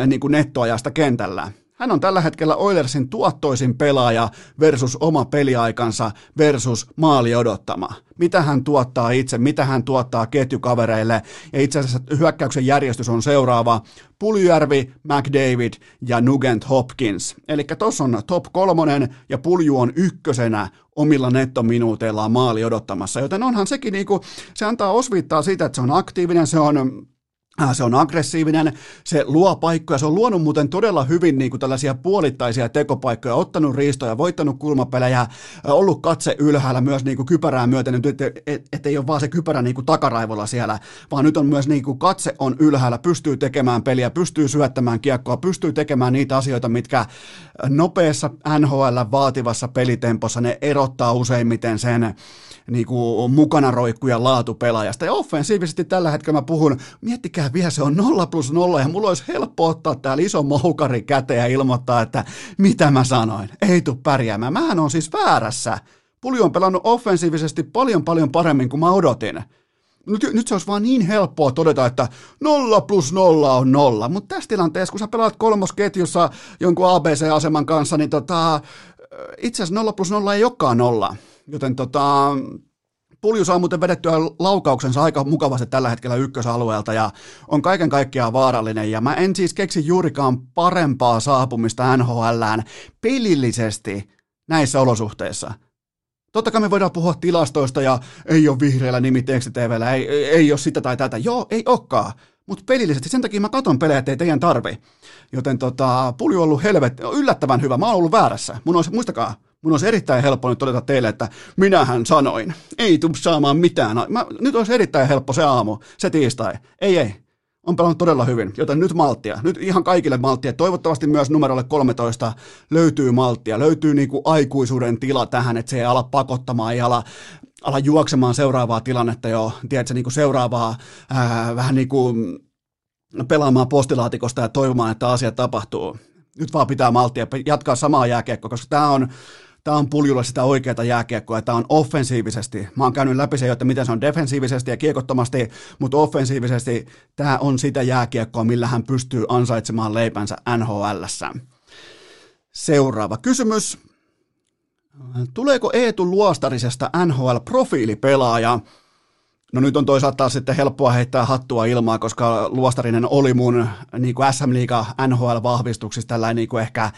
niin kuin nettoajasta kentällä. Hän on tällä hetkellä Oilersin tuottoisin pelaaja versus oma peliaikansa versus maali odottama. Mitä hän tuottaa itse, mitä hän tuottaa ketjukavereille. Ja itse asiassa hyökkäyksen järjestys on seuraava. Puljärvi, McDavid ja Nugent Hopkins. Eli tuossa on top kolmonen ja Pulju on ykkösenä omilla nettominuuteillaan maali odottamassa. Joten onhan sekin, niinku, se antaa osviittaa siitä, että se on aktiivinen, se on se on aggressiivinen, se luo paikkoja, se on luonut muuten todella hyvin niin kuin tällaisia puolittaisia tekopaikkoja, ottanut riistoja, voittanut kulmapelejä, ollut katse ylhäällä myös niin kuin kypärää myöten, että et, et, et ei ole vaan se kypärä niin kuin takaraivolla siellä, vaan nyt on myös niin kuin katse on ylhäällä, pystyy tekemään peliä, pystyy syöttämään kiekkoa, pystyy tekemään niitä asioita, mitkä nopeassa NHL vaativassa pelitempossa ne erottaa useimmiten sen niin kuin mukana roikkuja laatupelaajasta. Ja offensiivisesti tällä hetkellä mä puhun, miettikää vielä, se on 0 plus 0 ja mulla olisi helppo ottaa täällä iso moukari käteen ja ilmoittaa, että mitä mä sanoin. Ei tuu pärjäämään. Mähän on siis väärässä. Puli on pelannut offensiivisesti paljon paljon paremmin kuin mä odotin. Nyt, nyt se olisi vaan niin helppoa todeta, että nolla plus nolla on nolla, mutta tässä tilanteessa, kun sä pelaat kolmosketjussa jonkun ABC-aseman kanssa, niin tota, itse asiassa nolla plus nolla ei olekaan nolla. Joten tota, Pulju saa muuten vedettyä laukauksensa aika mukavasti tällä hetkellä ykkösalueelta ja on kaiken kaikkiaan vaarallinen. Ja mä en siis keksi juurikaan parempaa saapumista NHLään pelillisesti näissä olosuhteissa. Totta kai me voidaan puhua tilastoista ja ei ole vihreällä nimi TVllä, ei, ei, ei ole sitä tai tätä. Joo, ei olekaan. Mutta pelillisesti, sen takia mä katon pelejä, ettei teidän tarvi. Joten tota, pulju on ollut helvet, yllättävän hyvä. Mä oon ollut väärässä. Mun olisi, muistakaa, Mun olisi erittäin helppo nyt todeta teille, että minähän sanoin. Ei tule saamaan mitään. Mä, nyt olisi erittäin helppo se aamu, se tiistai. Ei, ei. On pelannut todella hyvin, joten nyt malttia. Nyt ihan kaikille malttia. Toivottavasti myös numerolle 13 löytyy malttia. Löytyy niin kuin aikuisuuden tila tähän, että se ei ala pakottamaan, ei ala, ala juoksemaan seuraavaa tilannetta jo, tiedätkö, niin kuin seuraavaa ää, vähän niin kuin pelaamaan postilaatikosta ja toivomaan, että asia tapahtuu. Nyt vaan pitää malttia, jatkaa samaa jääkiekkoa, koska tämä on tämä on puljulla sitä oikeaa jääkiekkoa, tämä on offensiivisesti. Mä oon käynyt läpi se, että miten se on defensiivisesti ja kiekottomasti, mutta offensiivisesti tämä on sitä jääkiekkoa, millä hän pystyy ansaitsemaan leipänsä NHLssä. Seuraava kysymys. Tuleeko Eetu Luostarisesta NHL-profiilipelaaja? No nyt on toisaalta sitten helppoa heittää hattua ilmaa, koska Luostarinen oli mun niin kuin SM-liiga NHL-vahvistuksista tällainen niin kuin ehkä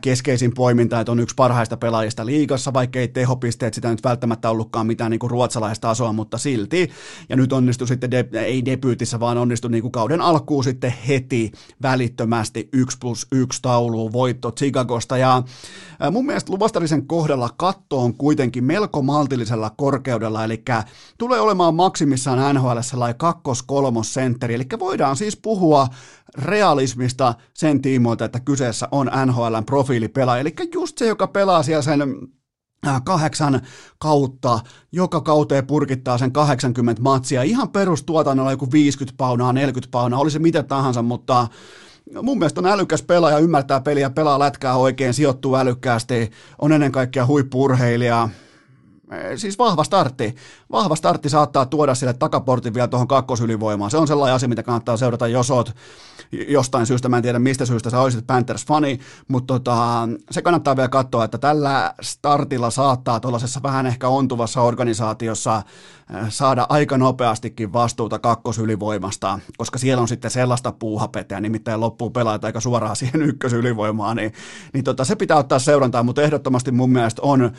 keskeisin poiminta, että on yksi parhaista pelaajista liigassa, vaikka ei tehopisteet sitä nyt välttämättä ollutkaan mitään niin kuin ruotsalaista tasoa, mutta silti. Ja nyt onnistui sitten, de, ei debyytissä, vaan onnistui niin kuin kauden alkuun sitten heti välittömästi 1 plus 1 tauluun voitto Chicagosta. Ja mun mielestä Luvastarisen kohdalla katto on kuitenkin melko maltillisella korkeudella, eli tulee olemaan maksimissaan NHL sellainen kakkos-kolmos sentteri, eli voidaan siis puhua realismista sen tiimoilta, että kyseessä on NHLn profiilipelaaja, eli just se, joka pelaa siellä sen äh, kahdeksan kautta, joka kauteen purkittaa sen 80 matsia, ihan perustuotannolla joku 50 paunaa, 40 paunaa, oli se mitä tahansa, mutta mun mielestä on älykäs pelaaja, ymmärtää peliä, pelaa lätkää oikein, sijoittuu älykkäästi, on ennen kaikkea huippurheilija, siis vahva startti. Vahva startti saattaa tuoda sille takaportin vielä tuohon kakkosylivoimaan. Se on sellainen asia, mitä kannattaa seurata, jos oot jostain syystä, mä en tiedä mistä syystä sä olisit Panthers-fani, mutta tota, se kannattaa vielä katsoa, että tällä startilla saattaa tuollaisessa vähän ehkä ontuvassa organisaatiossa äh, saada aika nopeastikin vastuuta kakkosylivoimasta, koska siellä on sitten sellaista puuhapetea, nimittäin loppuu pelaajat aika suoraan siihen ykkösylivoimaan, niin, niin tota, se pitää ottaa seurantaa, mutta ehdottomasti mun mielestä on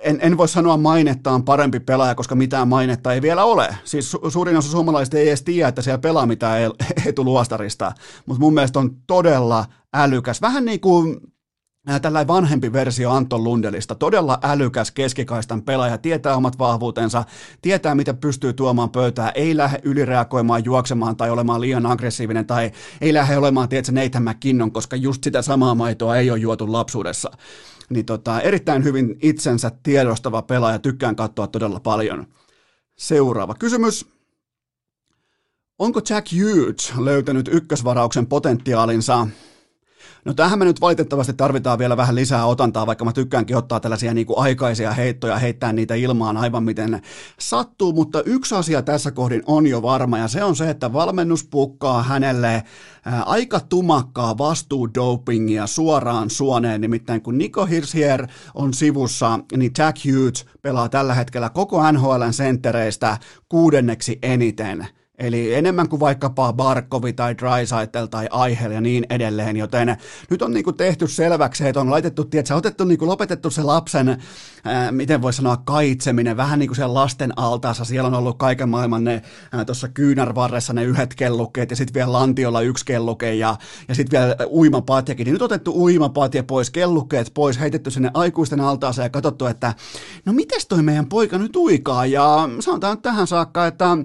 en, en voi sanoa mainettaan parempi pelaaja, koska mitään mainetta ei vielä ole. Siis su, suurin osa suomalaisista ei edes tiedä, että siellä pelaa mitään etuluostarista, mutta mun mielestä on todella älykäs. Vähän niin kuin tällainen vanhempi versio Anton Lundelista, todella älykäs keskikaistan pelaaja, tietää omat vahvuutensa, tietää mitä pystyy tuomaan pöytään, ei lähde ylireagoimaan, juoksemaan tai olemaan liian aggressiivinen tai ei lähde olemaan, tiedätkö, Nathan McKinnon, koska just sitä samaa maitoa ei ole juotu lapsuudessa niin tota, erittäin hyvin itsensä tiedostava pelaaja, tykkään katsoa todella paljon. Seuraava kysymys. Onko Jack Hughes löytänyt ykkösvarauksen potentiaalinsa? No tähän me nyt valitettavasti tarvitaan vielä vähän lisää otantaa, vaikka mä tykkäänkin ottaa tällaisia niin kuin aikaisia heittoja, heittää niitä ilmaan aivan miten sattuu, mutta yksi asia tässä kohdin on jo varma ja se on se, että valmennus pukkaa hänelle aika tumakkaa vastuudopingia suoraan suoneen, nimittäin kun Nico Hirsier on sivussa, niin Jack Hughes pelaa tällä hetkellä koko NHLn senttereistä kuudenneksi eniten – Eli enemmän kuin vaikkapa Barkovi tai Drysaitel tai Aihel ja niin edelleen, joten nyt on niinku tehty selväksi, että on laitettu, tiedätkö, otettu niinku lopetettu se lapsen, ää, miten voi sanoa, kaitseminen, vähän niin kuin siellä lasten altaassa, siellä on ollut kaiken maailman ne tuossa kyynärvarressa ne yhdet kellukkeet ja sitten vielä lantiolla yksi kelluke ja, ja sitten vielä uimapatjakin, niin nyt otettu uimapatja pois, kellukkeet pois, heitetty sinne aikuisten altaassa ja katsottu, että no mites toi meidän poika nyt uikaa? Ja sanotaan tähän saakka, että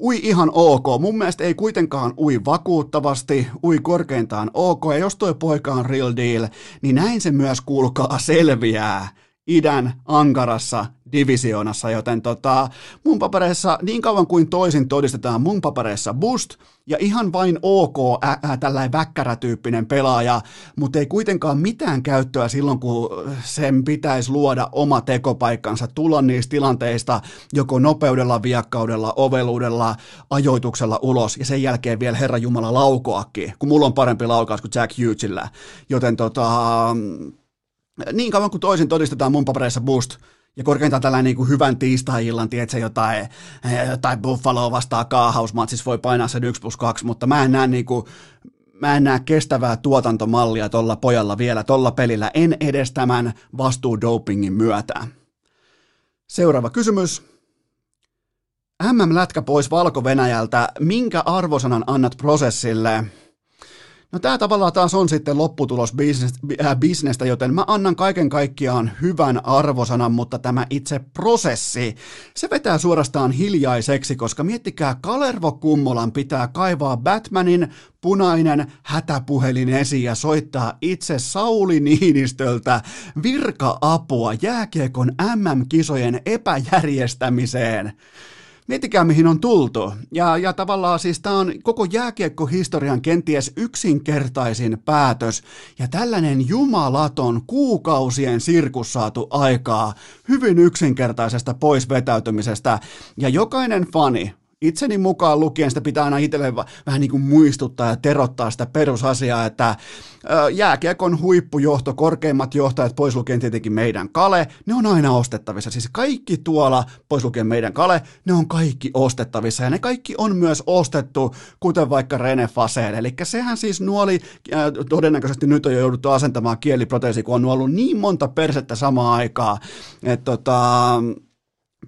ui ihan ok. Mun mielestä ei kuitenkaan ui vakuuttavasti, ui korkeintaan ok. Ja jos toi poika on real deal, niin näin se myös kuulkaa selviää idän Ankarassa divisioonassa, joten tota, mun papereissa niin kauan kuin toisin todistetaan, mun papereissa boost ja ihan vain ok ä, ä, tällainen väkkärätyyppinen pelaaja, mutta ei kuitenkaan mitään käyttöä silloin, kun sen pitäisi luoda oma tekopaikkansa, tulla niistä tilanteista joko nopeudella, viakkaudella, oveluudella, ajoituksella ulos ja sen jälkeen vielä Herra Jumala laukoakin, kun mulla on parempi laukaus kuin Jack Hughesillä, joten tota, niin kauan kuin toisin todistetaan mun papereissa boost, ja korkeintaan tällainen niin kuin hyvän tiistai-illan, tiedätkö, jotain, eh, jotain Buffalo vastaa kaahausmatsissa voi painaa sen 1 plus 2, mutta mä en näe niin kuin, mä en näe kestävää tuotantomallia tuolla pojalla vielä, tuolla pelillä, en edes tämän vastuudopingin myötä. Seuraava kysymys. MM-lätkä pois Valko-Venäjältä, minkä arvosanan annat prosessille? No tämä tavallaan taas on sitten lopputulos äh, bisnestä, joten mä annan kaiken kaikkiaan hyvän arvosanan, mutta tämä itse prosessi, se vetää suorastaan hiljaiseksi, koska miettikää, Kalervo Kummolan pitää kaivaa Batmanin punainen hätäpuhelin esiin ja soittaa itse Sauli Niinistöltä virka-apua jääkiekon MM-kisojen epäjärjestämiseen. Miettikää, mihin on tultu. Ja, ja tavallaan siis tämä on koko jääkiekkohistorian kenties yksinkertaisin päätös. Ja tällainen jumalaton kuukausien sirkus saatu aikaa hyvin yksinkertaisesta pois vetäytymisestä. Ja jokainen fani, itseni mukaan lukien sitä pitää aina itselle vähän niin kuin muistuttaa ja terottaa sitä perusasiaa, että jääkiekon huippujohto, korkeimmat johtajat, pois lukien tietenkin meidän Kale, ne on aina ostettavissa. Siis kaikki tuolla, pois lukien meidän Kale, ne on kaikki ostettavissa ja ne kaikki on myös ostettu, kuten vaikka Rene Faseen. Eli sehän siis nuoli, todennäköisesti nyt on jouduttu asentamaan kieliproteesi, kun on ollut niin monta persettä samaan aikaan, että tota,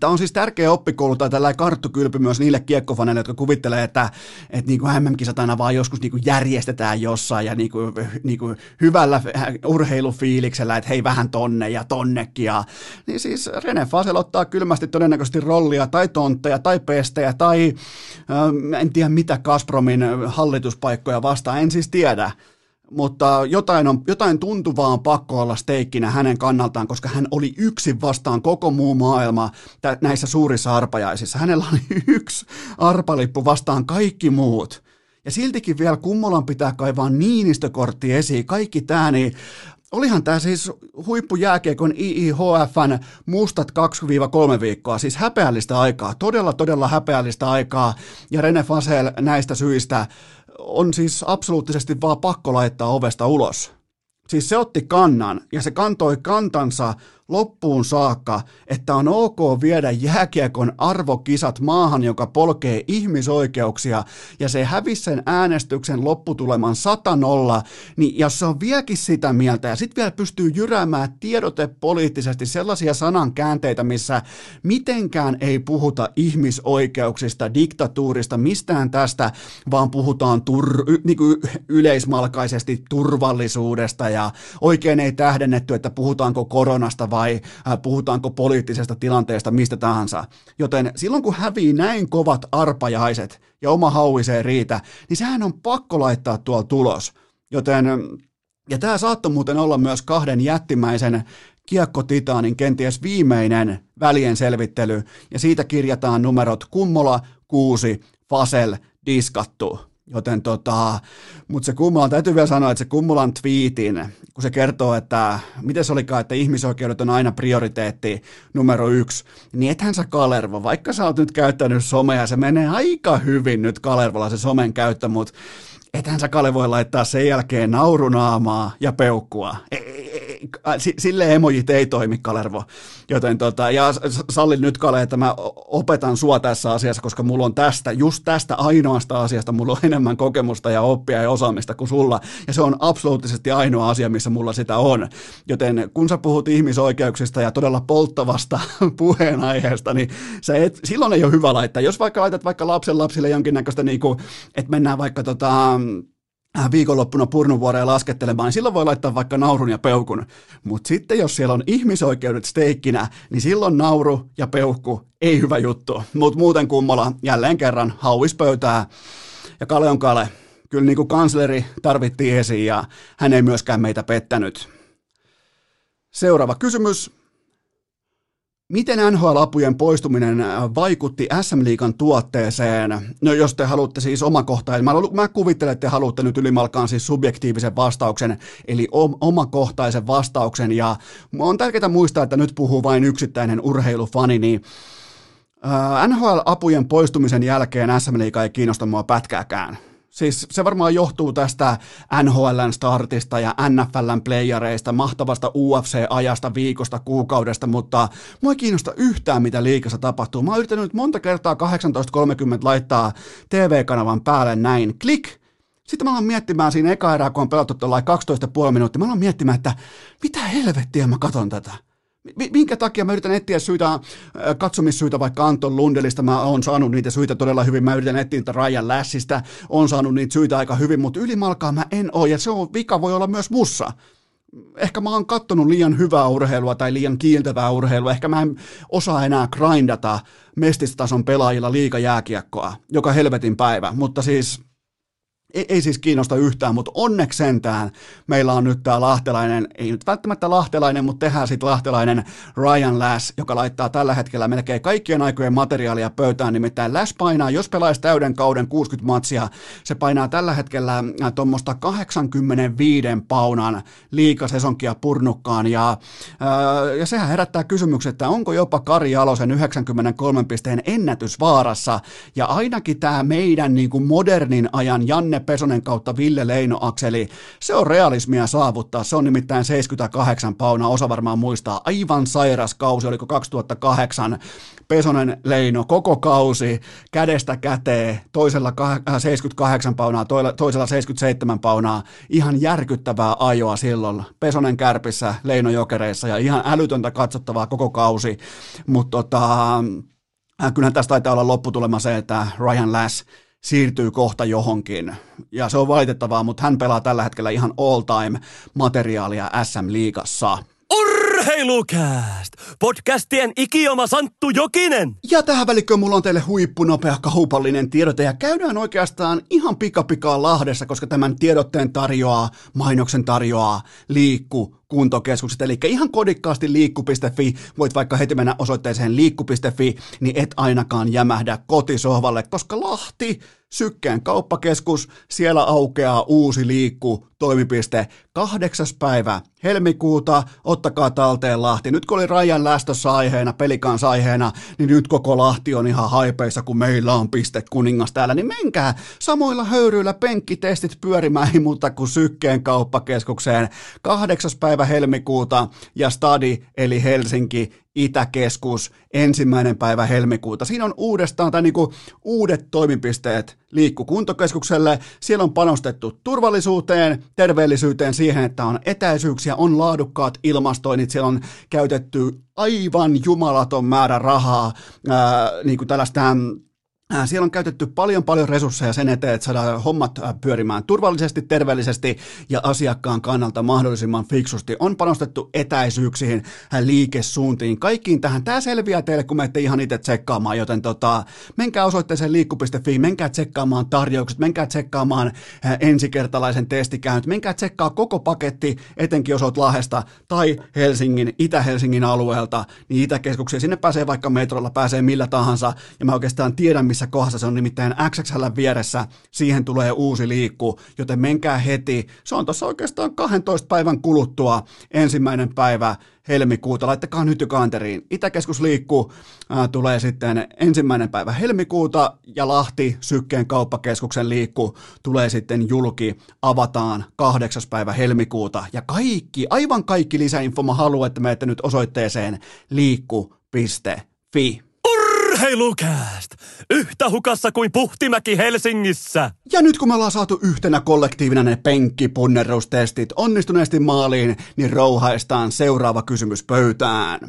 Tämä on siis tärkeä oppikoulu tai tällainen karttukylpy myös niille kiekkofaneille, jotka kuvittelee, että, että niin kuin MM-kisat aina vaan joskus niin kuin järjestetään jossain ja niin kuin, niin kuin hyvällä urheilufiiliksellä, että hei vähän tonne ja tonnekin. Ja, niin siis Rene Fasel ottaa kylmästi todennäköisesti rollia tai tontteja tai pestejä tai en tiedä mitä Kaspromin hallituspaikkoja vastaan, en siis tiedä mutta jotain, on, jotain tuntuvaa on pakko olla steikkinä hänen kannaltaan, koska hän oli yksin vastaan koko muu maailma näissä suurissa arpajaisissa. Hänellä oli yksi arpalippu vastaan kaikki muut. Ja siltikin vielä Kummolan pitää kaivaa Niinistökortti esiin, kaikki tämä, niin Olihan tämä siis huippujääkiekon IIHFn mustat 2-3 viikkoa, siis häpeällistä aikaa, todella todella häpeällistä aikaa, ja Rene Fasel näistä syistä on siis absoluuttisesti vaan pakko laittaa ovesta ulos. Siis se otti kannan ja se kantoi kantansa loppuun saakka, että on ok viedä jääkiekon arvokisat maahan, joka polkee ihmisoikeuksia, ja se hävisi sen äänestyksen lopputuleman 100-0, niin jos se on vieläkin sitä mieltä, ja sitten vielä pystyy jyräämään tiedote poliittisesti sellaisia sanankäänteitä, missä mitenkään ei puhuta ihmisoikeuksista, diktatuurista, mistään tästä, vaan puhutaan tur- y- niin yleismalkaisesti turvallisuudesta, ja oikein ei tähdennetty, että puhutaanko koronasta vai puhutaanko poliittisesta tilanteesta, mistä tahansa. Joten silloin kun hävii näin kovat arpajaiset ja oma hauisee riitä, niin sehän on pakko laittaa tuolla tulos. Joten, ja tämä saattoi muuten olla myös kahden jättimäisen kiekkotitaanin kenties viimeinen välien selvittely, ja siitä kirjataan numerot Kummola, Kuusi, Fasel, Diskattu. Joten tota, mutta se Kummulan, täytyy vielä sanoa, että se Kummulan twiitin, kun se kertoo, että miten se olikaan, että ihmisoikeudet on aina prioriteetti numero yksi, niin ethän sä Kalervo, vaikka sä oot nyt käyttänyt somea, se menee aika hyvin nyt Kalervolla se somen käyttö, mutta ethän sä Kale voi laittaa sen jälkeen naurunaamaa ja peukkua. Ei, sille emojit ei toimi, Kalervo. Joten tota, ja sallin nyt Kale, että mä opetan sua tässä asiassa, koska mulla on tästä, just tästä ainoasta asiasta, mulla on enemmän kokemusta ja oppia ja osaamista kuin sulla. Ja se on absoluuttisesti ainoa asia, missä mulla sitä on. Joten kun sä puhut ihmisoikeuksista ja todella polttavasta puheenaiheesta, niin sä et, silloin ei ole hyvä laittaa. Jos vaikka laitat vaikka lapsen lapsille jonkinnäköistä, niin kuin, että mennään vaikka tota, viikonloppuna purnuvuoreen laskettelemaan, niin silloin voi laittaa vaikka naurun ja peukun. Mutta sitten jos siellä on ihmisoikeudet steikkinä, niin silloin nauru ja peukku ei hyvä juttu. Mutta muuten kummola jälleen kerran hauispöytää ja Kale on Kale. Kyllä niin kuin kansleri tarvittiin esiin ja hän ei myöskään meitä pettänyt. Seuraava kysymys. Miten NHL-apujen poistuminen äh, vaikutti SM-liigan tuotteeseen? No jos te haluatte siis omakohtaisen, mä, mä kuvittelen, että te haluatte nyt ylimalkaan siis subjektiivisen vastauksen, eli omakohtaisen vastauksen, ja on tärkeää muistaa, että nyt puhuu vain yksittäinen urheilufani, niin äh, NHL-apujen poistumisen jälkeen SM-liiga ei kiinnosta mua pätkääkään Siis se varmaan johtuu tästä NHLn startista ja NFLn playareista, mahtavasta UFC-ajasta, viikosta, kuukaudesta, mutta mua ei kiinnosta yhtään, mitä liikassa tapahtuu. Mä oon yrittänyt monta kertaa 18.30 laittaa TV-kanavan päälle näin, klik, sitten mä aloin miettimään siinä eka erää, kun on pelattu 12,5 minuuttia, mä aloin miettimään, että mitä helvettiä mä katon tätä minkä takia mä yritän etsiä syitä, äh, katsomissyitä vaikka Anton Lundelista, mä oon saanut niitä syitä todella hyvin, mä yritän etsiä niitä Ryan Lässistä, on saanut niitä syitä aika hyvin, mutta ylimalkaa mä en oo, ja se on vika voi olla myös mussa. Ehkä mä oon kattonut liian hyvää urheilua tai liian kiiltävää urheilua, ehkä mä en osaa enää grindata mestistason pelaajilla liikajääkiekkoa, joka helvetin päivä, mutta siis ei, ei siis kiinnosta yhtään, mutta onneksi sentään meillä on nyt tämä lahtelainen, ei nyt välttämättä lahtelainen, mutta tehdään sitten lahtelainen Ryan Lass, joka laittaa tällä hetkellä melkein kaikkien aikojen materiaalia pöytään, nimittäin Lass painaa, jos pelaisi täyden kauden 60 matsia, se painaa tällä hetkellä äh, tuommoista 85 paunan liikasesonkia purnukkaan, ja, ää, äh, ja sehän herättää kysymyksen, että onko jopa Kari Jalosen 93 pisteen ennätys vaarassa, ja ainakin tämä meidän niin kuin modernin ajan Janne Pesonen kautta Ville Leino-akseli. Se on realismia saavuttaa, se on nimittäin 78 pauna, osa varmaan muistaa. Aivan sairas kausi, oliko 2008. Pesonen Leino koko kausi kädestä käteen, toisella 78 äh, paunaa, toisella 77 paunaa. Ihan järkyttävää ajoa silloin. Pesonen kärpissä, Leino jokereissa ja ihan älytöntä katsottavaa koko kausi. Mutta tota, äh, kyllähän tästä taitaa olla lopputulema se, että Ryan Lass siirtyy kohta johonkin. Ja se on valitettavaa, mutta hän pelaa tällä hetkellä ihan all-time materiaalia SM-liigassa. Urheilukääst! Podcastien ikioma Santtu Jokinen! Ja tähän välikköön mulla on teille huippunopea kaupallinen tiedote ja käydään oikeastaan ihan pikapikaa Lahdessa, koska tämän tiedotteen tarjoaa, mainoksen tarjoaa Liikku kuntokeskukset, eli ihan kodikkaasti liikku.fi, voit vaikka heti mennä osoitteeseen liikku.fi, niin et ainakaan jämähdä kotisohvalle, koska Lahti Sykkeen kauppakeskus, siellä aukeaa uusi liikku. Toimipiste. Kahdeksas päivä helmikuuta, ottakaa talteen Lahti. Nyt kun oli Rajan lästössä aiheena, pelikans aiheena, niin nyt koko Lahti on ihan haipeissa, kun meillä on piste kuningas täällä, niin menkää samoilla höyryillä penkkitestit pyörimään, ei muuta kuin Sykkeen kauppakeskukseen. Kahdeksas päivä helmikuuta ja Stadi eli Helsinki Itäkeskus ensimmäinen päivä helmikuuta. Siinä on uudestaan tai niin uudet toimipisteet liikku kuntokeskukselle. Siellä on panostettu turvallisuuteen, terveellisyyteen, siihen, että on etäisyyksiä, on laadukkaat ilmastoinnit, siellä on käytetty aivan jumalaton määrä rahaa, ää, niin kuin tällaista siellä on käytetty paljon paljon resursseja sen eteen, että saadaan hommat äh, pyörimään turvallisesti, terveellisesti ja asiakkaan kannalta mahdollisimman fiksusti. On panostettu etäisyyksiin, äh, liikesuuntiin, kaikkiin tähän. Tämä selviää teille, kun menette ihan itse tsekkaamaan, joten tota, menkää osoitteeseen liikku.fi, menkää tsekkaamaan tarjoukset, menkää tsekkaamaan ensikertalaisen testikäynt, menkää tsekkaa koko paketti, etenkin jos olet Lahdesta tai Helsingin, Itä-Helsingin alueelta, niin Itäkeskukseen, sinne pääsee vaikka metrolla, pääsee millä tahansa, ja mä oikeastaan tiedän, missä kohdassa se on nimittäin XXL vieressä, siihen tulee uusi liikku, joten menkää heti. Se on tuossa oikeastaan 12 päivän kuluttua ensimmäinen päivä helmikuuta. Laittakaa nyt jo kanteriin. Itäkeskus liikkuu äh, tulee sitten ensimmäinen päivä helmikuuta ja Lahti Sykkeen kauppakeskuksen liikku tulee sitten julki. Avataan kahdeksas päivä helmikuuta ja kaikki, aivan kaikki lisäinfo mä haluan, että menette nyt osoitteeseen liikku.fi. Urheilukääst! Yhtä hukassa kuin Puhtimäki Helsingissä! Ja nyt kun me ollaan saatu yhtenä kollektiivina ne penkkipunnerustestit onnistuneesti maaliin, niin rouhaistaan seuraava kysymys pöytään.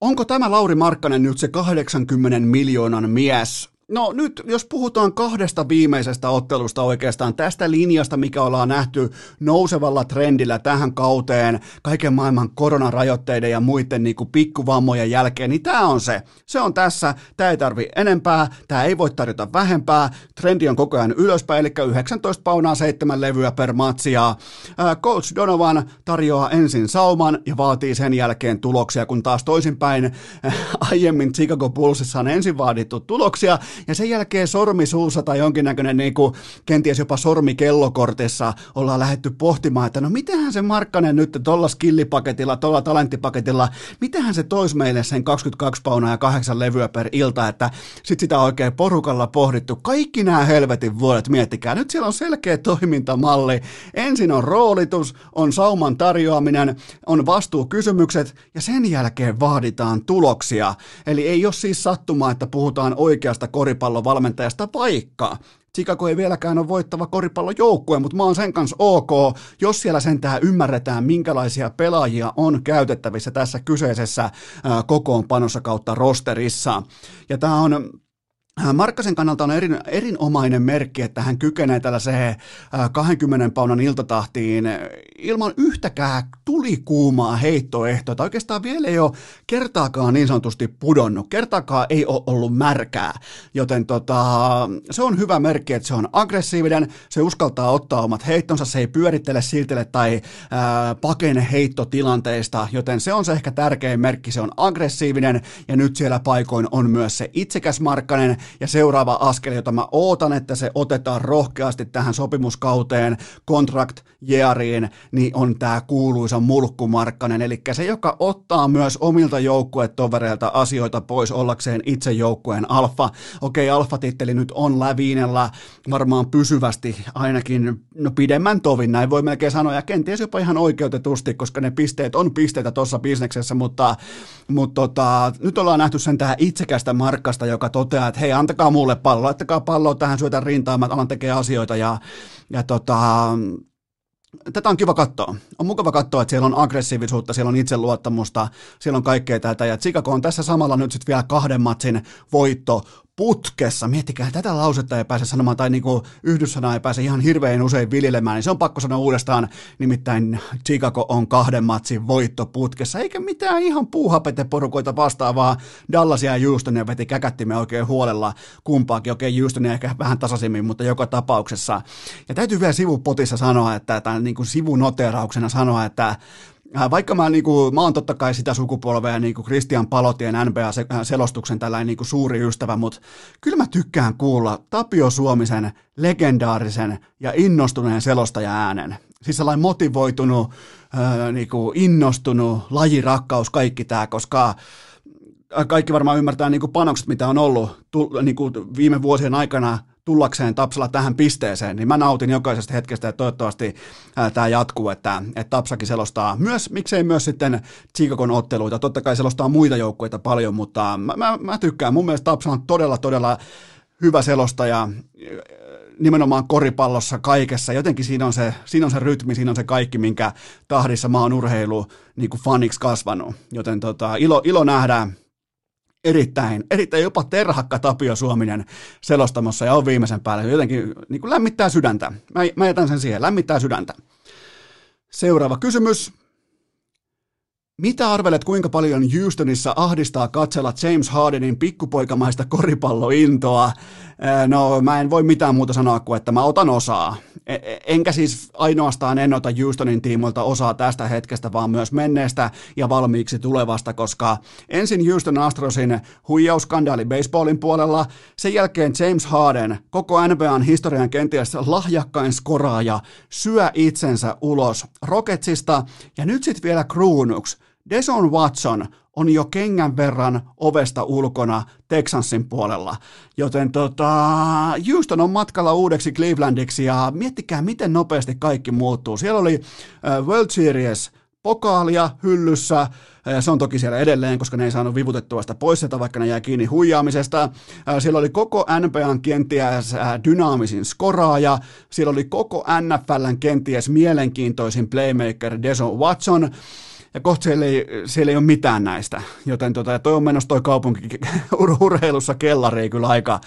Onko tämä Lauri Markkanen nyt se 80 miljoonan mies, No nyt, jos puhutaan kahdesta viimeisestä ottelusta oikeastaan, tästä linjasta, mikä ollaan nähty nousevalla trendillä tähän kauteen, kaiken maailman koronarajoitteiden ja muiden niin kuin pikkuvammojen jälkeen, niin tämä on se. Se on tässä, tämä ei tarvi enempää, tämä ei voi tarjota vähempää, trendi on koko ajan ylöspäin, eli 19 paunaa seitsemän levyä per matsia. Coach Donovan tarjoaa ensin sauman ja vaatii sen jälkeen tuloksia, kun taas toisinpäin aiemmin Chicago Bullsissa on ensin vaadittu tuloksia, ja sen jälkeen sormi suussa tai jonkinnäköinen niin kuin, kenties jopa sormi kellokortissa ollaan lähetty pohtimaan, että no mitähän se Markkanen nyt tuolla skillipaketilla, tuolla talenttipaketilla, mitähän se toisi meille sen 22 paunaa ja kahdeksan levyä per ilta, että sit sitä oikein porukalla pohdittu. Kaikki nämä helvetin vuodet, miettikää, nyt siellä on selkeä toimintamalli. Ensin on roolitus, on sauman tarjoaminen, on vastuukysymykset ja sen jälkeen vaaditaan tuloksia. Eli ei ole siis sattumaa, että puhutaan oikeasta koripallovalmentajasta, vaikka Chicago ei vieläkään ole voittava koripallojoukkue, mutta mä oon sen kanssa ok, jos siellä sentään ymmärretään, minkälaisia pelaajia on käytettävissä tässä kyseisessä kokoonpanossa kautta rosterissa. Ja tämä on Markkasen kannalta on erin, erinomainen merkki, että hän kykenee tällaiseen 20 äh, paunan iltatahtiin ilman yhtäkään tulikuumaa heittoehtoa. Tai oikeastaan vielä ei ole kertaakaan niin sanotusti pudonnut, kertaakaan ei ole ollut märkää. Joten tota, se on hyvä merkki, että se on aggressiivinen, se uskaltaa ottaa omat heittonsa, se ei pyörittele, siltele tai ää, pakene heittotilanteista, joten se on se ehkä tärkein merkki, se on aggressiivinen ja nyt siellä paikoin on myös se itsekäs Markkanen, ja seuraava askel, jota mä ootan, että se otetaan rohkeasti tähän sopimuskauteen, contract yeariin, niin on tämä kuuluisa mulkkumarkkanen, eli se, joka ottaa myös omilta joukkuetovereilta asioita pois ollakseen itse joukkueen alfa. Okei, alfa-titteli nyt on läviinellä varmaan pysyvästi ainakin no pidemmän tovin, näin voi melkein sanoa, ja kenties jopa ihan oikeutetusti, koska ne pisteet on pisteitä tuossa bisneksessä, mutta, mutta tota, nyt ollaan nähty sen tähän itsekästä markkasta, joka toteaa, että hei, antakaa mulle pallo, laittakaa palloa tähän syötä rintaan, mä alan tekemään asioita ja, ja tota, tätä on kiva katsoa. On mukava katsoa, että siellä on aggressiivisuutta, siellä on itseluottamusta, siellä on kaikkea tätä. Ja Chicago on tässä samalla nyt sitten vielä kahden matsin voitto putkessa. Miettikää, tätä lausetta ei pääse sanomaan, tai niin yhdyssanaa ei pääse ihan hirveän usein viljelemään, niin se on pakko sanoa uudestaan, nimittäin Chicago on kahden matsin voitto putkessa, eikä mitään ihan puuhapete-porukoita vastaavaa. Dallas ja Houstonia veti käkättimme oikein huolella kumpaakin, okei Houstonia ehkä vähän tasaisemmin, mutta joka tapauksessa. Ja täytyy vielä sivupotissa sanoa, että, tai niin kuin sivunoterauksena sanoa, että vaikka mä, niin kuin, mä oon totta kai sitä sukupolvea niin kuin Christian Palotien NBA-selostuksen tällainen niin kuin suuri ystävä, mutta kyllä mä tykkään kuulla Tapio Suomisen legendaarisen ja innostuneen selostaja äänen. Siis sellainen motivoitunut, äh, niin kuin innostunut, lajirakkaus, kaikki tämä, koska kaikki varmaan ymmärtää niin kuin panokset, mitä on ollut niin kuin viime vuosien aikana tullakseen Tapsalla tähän pisteeseen, niin mä nautin jokaisesta hetkestä ja toivottavasti tämä jatkuu, että, että Tapsakin selostaa myös, miksei myös sitten Chicagon otteluita, totta kai selostaa muita joukkueita paljon, mutta mä, mä, mä tykkään, mun mielestä Tapsa on todella, todella hyvä selostaja, nimenomaan koripallossa kaikessa. Jotenkin siinä on, se, siinä on se rytmi, siinä on se kaikki, minkä tahdissa mä oon urheilu niin kuin faniksi kasvanut. Joten tota, ilo, ilo nähdä erittäin, erittäin jopa terhakka Tapio Suominen selostamassa ja on viimeisen päälle. Jotenkin niin kuin lämmittää sydäntä. Mä, mä jätän sen siihen, lämmittää sydäntä. Seuraava kysymys. Mitä arvelet, kuinka paljon Houstonissa ahdistaa katsella James Hardenin pikkupoikamaista koripallointoa? No, mä en voi mitään muuta sanoa kuin, että mä otan osaa. E, e, enkä siis ainoastaan en ota Houstonin tiimoilta osaa tästä hetkestä, vaan myös menneestä ja valmiiksi tulevasta, koska ensin Houston Astrosin huijausskandaali baseballin puolella, sen jälkeen James Harden, koko NBAn historian kenties lahjakkain skoraaja, syö itsensä ulos Rocketsista, ja nyt sitten vielä kruunuks, Deson Watson on jo kengän verran ovesta ulkona Texansin puolella. Joten tota, Houston on matkalla uudeksi Clevelandiksi ja miettikää, miten nopeasti kaikki muuttuu. Siellä oli uh, World Series pokaalia hyllyssä, se on toki siellä edelleen, koska ne ei saanut vivutettua sitä pois sieltä, vaikka ne jäi kiinni huijaamisesta. Siellä oli koko NBAn kenties dynaamisin skoraaja, siellä oli koko NFLn kenties mielenkiintoisin playmaker Deson Watson, ja kohta siellä ei, siellä ei ole mitään näistä. Joten tota, toi on menossa toi kaupunki ur- urheilussa kellariin kyllä aika.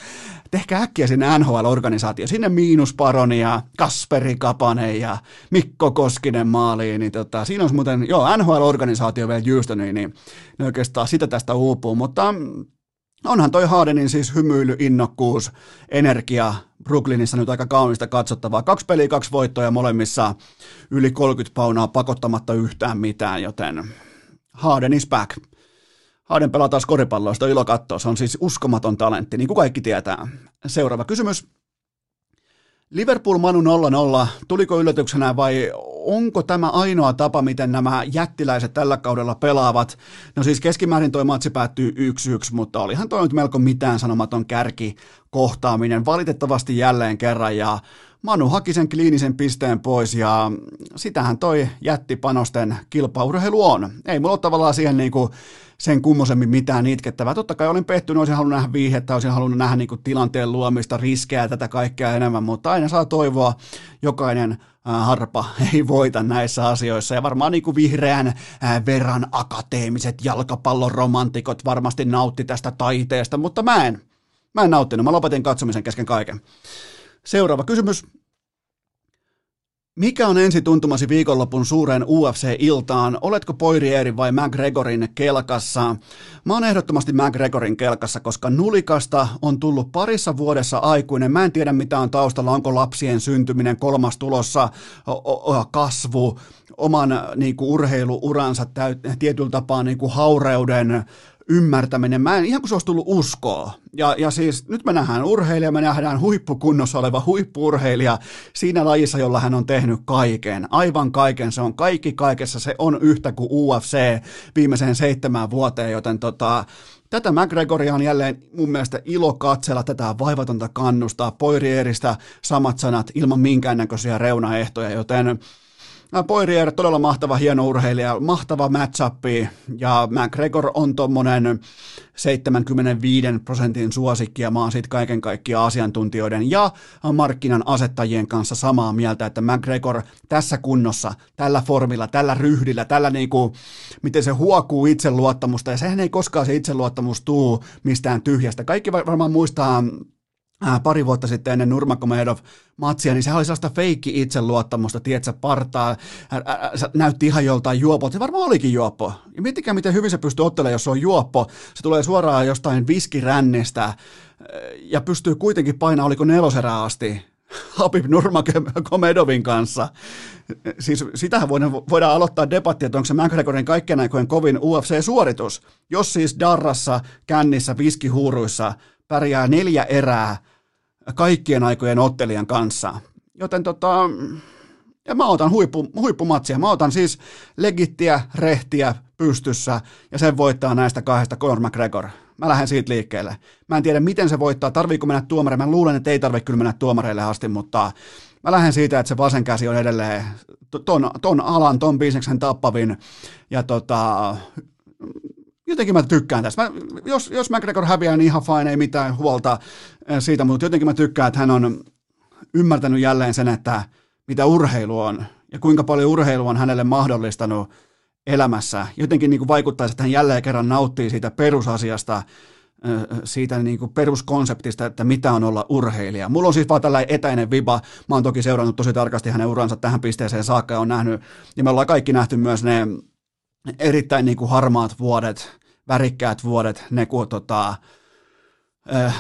Tehkää äkkiä sinne NHL-organisaatio, sinne Miinusparoni ja Kasperi Kapanen ja Mikko Koskinen maaliin, niin tota, siinä olisi muuten, joo, NHL-organisaatio vielä Houstoniin, niin ne oikeastaan sitä tästä uupuu, mutta onhan toi Hardenin siis hymyily, innokkuus, energia Brooklynissa nyt aika kaunista katsottavaa. Kaksi peliä, kaksi voittoja molemmissa yli 30 paunaa pakottamatta yhtään mitään, joten Harden is back. Harden pelaa taas koripalloa, sitä on ilo katsoa. Se on siis uskomaton talentti, niin kuin kaikki tietää. Seuraava kysymys. Liverpool Manu 0-0, tuliko yllätyksenä vai onko tämä ainoa tapa, miten nämä jättiläiset tällä kaudella pelaavat? No siis keskimäärin toi matsi päättyy 1-1, mutta olihan toi nyt melko mitään sanomaton kärki kohtaaminen valitettavasti jälleen kerran ja Manu haki sen kliinisen pisteen pois ja sitähän toi jättipanosten kilpaurheilu on. Ei mulla ole tavallaan siihen niinku sen kummosemmin mitään itkettävää. Totta kai olin pettynyt, olisin halunnut nähdä viihettä, olisin halunnut nähdä niinku tilanteen luomista, riskejä tätä kaikkea enemmän, mutta aina saa toivoa, jokainen harpa ei voita näissä asioissa. Ja varmaan niin kuin vihreän verran akateemiset jalkapalloromantikot varmasti nautti tästä taiteesta, mutta mä en. Mä en nauttinut, mä lopetin katsomisen kesken kaiken. Seuraava kysymys. Mikä on ensi tuntumasi viikonlopun suureen UFC-iltaan? Oletko Poirieri vai McGregorin kelkassa? Mä oon ehdottomasti McGregorin kelkassa, koska nulikasta on tullut parissa vuodessa aikuinen. Mä en tiedä mitä on taustalla, onko lapsien syntyminen, kolmas tulossa, kasvu, oman niin kuin, urheiluuransa tietyllä tapaa niin kuin, haureuden ymmärtäminen. Mä en ihan kuin se olisi tullut uskoa. Ja, ja siis nyt me nähdään urheilija, me nähdään huippukunnossa oleva huippuurheilija siinä lajissa, jolla hän on tehnyt kaiken. Aivan kaiken. Se on kaikki kaikessa. Se on yhtä kuin UFC viimeiseen seitsemään vuoteen, joten tota, Tätä McGregoria on jälleen mun mielestä ilo katsella, tätä vaivatonta kannustaa, Poirieristä samat sanat ilman minkäännäköisiä reunaehtoja, joten Poirier, todella mahtava, hieno urheilija, mahtava match ja McGregor on tuommoinen 75 prosentin suosikki, ja mä oon siitä kaiken kaikkiaan asiantuntijoiden ja markkinan asettajien kanssa samaa mieltä, että McGregor tässä kunnossa, tällä formilla, tällä ryhdillä, tällä niinku, miten se huokuu itseluottamusta, ja sehän ei koskaan se itseluottamus tuu mistään tyhjästä. Kaikki varmaan muistaa ää, pari vuotta sitten ennen Nurmagomedov matsia, niin sehän oli sellaista feikki itseluottamusta, tietsä, partaa, ää, ää, näytti ihan joltain juopolta, se varmaan olikin juoppo. Ja miettikää, miten hyvin se pystyy ottelemaan, jos se on juoppo, se tulee suoraan jostain viskirännistä ja pystyy kuitenkin painaa, oliko neloserää asti, Habib Nurmagomedovin kanssa. Siis sitähän voidaan, voidaan aloittaa debatti, että onko se McGregorin kaikkien aikojen kovin UFC-suoritus. Jos siis Darrassa, kännissä, viskihuuruissa pärjää neljä erää kaikkien aikojen ottelijan kanssa. Joten tota, ja mä otan huippu, huippumatsia. Mä otan siis legittiä, rehtiä pystyssä ja sen voittaa näistä kahdesta Conor McGregor. Mä lähden siitä liikkeelle. Mä en tiedä, miten se voittaa, tarviiko mennä tuomareille. Mä luulen, että ei tarvitse kyllä mennä tuomareille asti, mutta mä lähden siitä, että se vasen käsi on edelleen ton, ton alan, ton bisneksen tappavin. Ja tota, jotenkin mä tykkään tästä. Mä, jos, jos McGregor häviää, niin ihan fine, ei mitään huolta eh, siitä, mutta jotenkin mä tykkään, että hän on ymmärtänyt jälleen sen, että mitä urheilu on ja kuinka paljon urheilu on hänelle mahdollistanut elämässä. Jotenkin niin kuin vaikuttaa, että hän jälleen kerran nauttii siitä perusasiasta, siitä niin kuin peruskonseptista, että mitä on olla urheilija. Mulla on siis vaan tällainen etäinen viba. Mä oon toki seurannut tosi tarkasti hänen uransa tähän pisteeseen saakka ja on nähnyt, ja me ollaan kaikki nähty myös ne erittäin niin kuin harmaat vuodet, värikkäät vuodet, ne kun tota,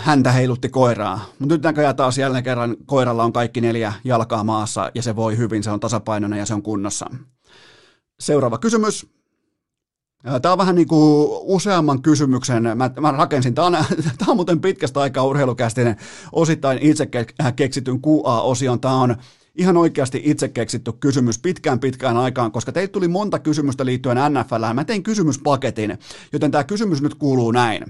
häntä heilutti koiraa. Mutta nyt näköjään taas jälleen kerran koiralla on kaikki neljä jalkaa maassa ja se voi hyvin, se on tasapainoinen ja se on kunnossa. Seuraava kysymys. Tämä on vähän niin kuin useamman kysymyksen, mä, mä rakensin, tämä on, tämä on muuten pitkästä aikaa urheilukästinen osittain itse keksityn QA-osion, tämä on ihan oikeasti itse keksitty kysymys pitkään pitkään aikaan, koska teille tuli monta kysymystä liittyen NFL. Mä tein kysymyspaketin, joten tämä kysymys nyt kuuluu näin.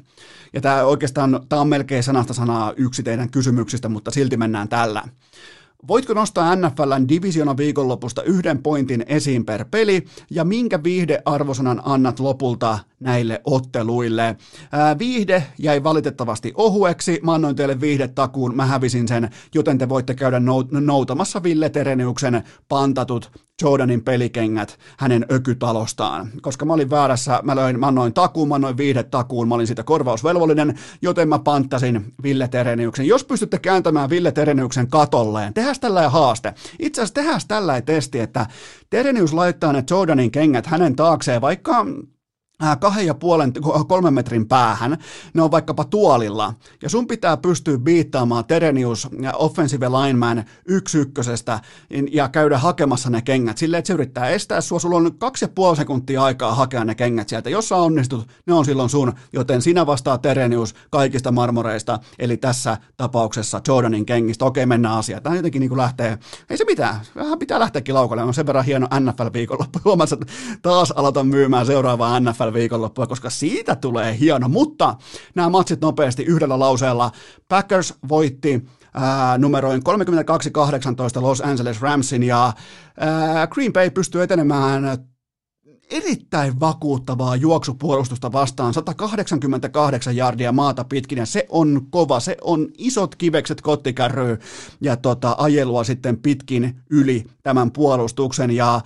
Ja tämä oikeastaan tämä on melkein sanasta sanaa yksi teidän kysymyksistä, mutta silti mennään tällä. Voitko nostaa NFLn divisiona viikonlopusta yhden pointin esiin per peli ja minkä viihdearvosanan annat lopulta näille otteluille? Ää, viihde jäi valitettavasti ohueksi, mä annoin teille viihdetakuun, mä hävisin sen, joten te voitte käydä noutamassa Ville Tereniuksen pantatut Jordanin pelikengät hänen ökytalostaan. Koska mä olin väärässä, mä, löin, mä annoin takuun, mä annoin viihdetakuun, mä olin siitä korvausvelvollinen, joten mä panttasin Ville Tereniuksen. Jos pystytte kääntämään Ville Tereniuksen katolleen, tehdään tällainen haaste. Itse asiassa tehdään tällainen testi, että Terenius laittaa ne Jordanin kengät hänen taakseen, vaikka kahden ja puolen, kolmen metrin päähän, ne on vaikkapa tuolilla, ja sun pitää pystyä biittaamaan Terenius ja offensive lineman yksi ykkösestä ja käydä hakemassa ne kengät. Silleen, että se yrittää estää sua, sulla on kaksi ja puoli sekuntia aikaa hakea ne kengät sieltä, jos sä onnistut, ne on silloin sun, joten sinä vastaa Terenius kaikista marmoreista, eli tässä tapauksessa Jordanin kengistä, okei mennään asiaan, tämä jotenkin niin kuin lähtee, ei se mitään, vähän pitää lähteäkin laukalle, on sen verran hieno NFL-viikonloppu, huomasin, että taas aloitan myymään seuraavaa NFL NFL-viikonloppua, koska siitä tulee hieno. Mutta nämä matsit nopeasti yhdellä lauseella. Packers voitti ää, numeroin 32-18 Los Angeles Ramsin ja ää, Green Bay pystyy etenemään erittäin vakuuttavaa juoksupuolustusta vastaan, 188 jardia maata pitkin, ja se on kova, se on isot kivekset kottikärryy, ja tota, ajelua sitten pitkin yli tämän puolustuksen, ja